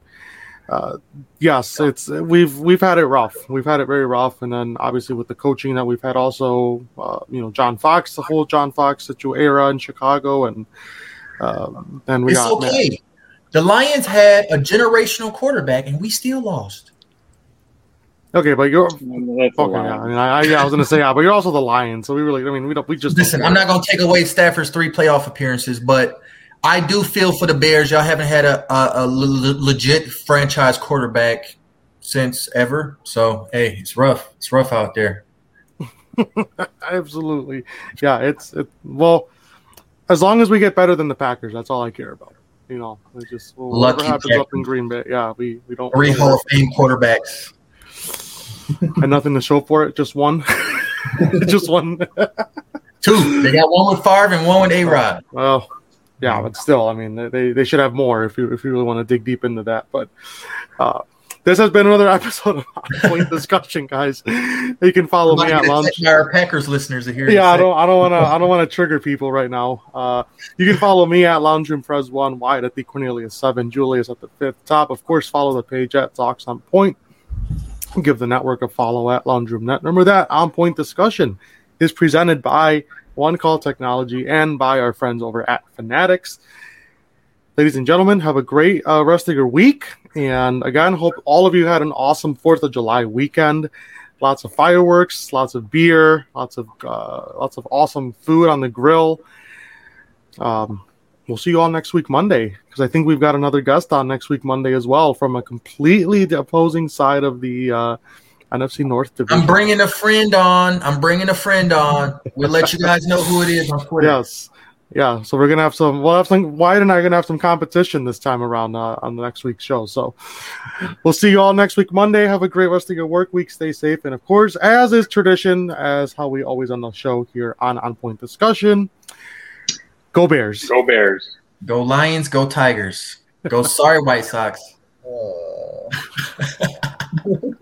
uh, yes, it's we've we've had it rough. We've had it very rough, and then obviously with the coaching that we've had, also uh, you know John Fox, the whole John Fox situation era in Chicago, and um, then we it's got okay. The Lions had a generational quarterback, and we still lost. Okay, but you're That's a Yeah, I mean, I, I, yeah, I was gonna say yeah, but you're also the Lions, so we really, I mean, we don't, we just don't Listen. I'm not going to take away Stafford's three playoff appearances, but I do feel for the Bears. Y'all haven't had a, a, a le- legit franchise quarterback since ever. So hey, it's rough. It's rough out there. Absolutely, yeah. It's it. Well, as long as we get better than the Packers, that's all I care about. You know, it's just well, whatever Lucky happens up in Green Bay. Yeah, we we don't Three we don't Hall of Fame quarterbacks. And nothing to show for it. Just one, just one. Two. They got one with Favre and one with A Rod. Well, yeah, but still, I mean, they, they should have more if you if you really want to dig deep into that. But uh, this has been another episode of Point Discussion, guys. You can follow me at lunch. Our Packers listeners are here. Yeah, I don't, I don't want to, I don't want to trigger people right now. Uh, you can follow me at Lounge Room Fres One, Wyatt at the Cornelius Seven, Julius at the fifth top. Of course, follow the page at Talks on Point. Give the network a follow at Lounge Room Net. Remember that On Point Discussion is presented by One Call Technology and by our friends over at Fanatics. Ladies and gentlemen, have a great uh, rest of your week. And again, hope all of you had an awesome 4th of July weekend. Lots of fireworks, lots of beer, lots of uh, lots of awesome food on the grill. Um, we'll see you all next week Monday because I think we've got another guest on next week Monday as well from a completely opposing side of the uh, NFC North division. I'm bringing a friend on. I'm bringing a friend on. We'll let you guys know who it is on Twitter. Yes. Yeah, so we're gonna have some. We'll have some. Wyatt and I are gonna have some competition this time around uh, on the next week's show. So we'll see you all next week Monday. Have a great rest of your work week. Stay safe, and of course, as is tradition, as how we always on the show here on On Point Discussion, Go Bears. Go Bears. Go Lions. Go Tigers. Go sorry White Sox. Uh...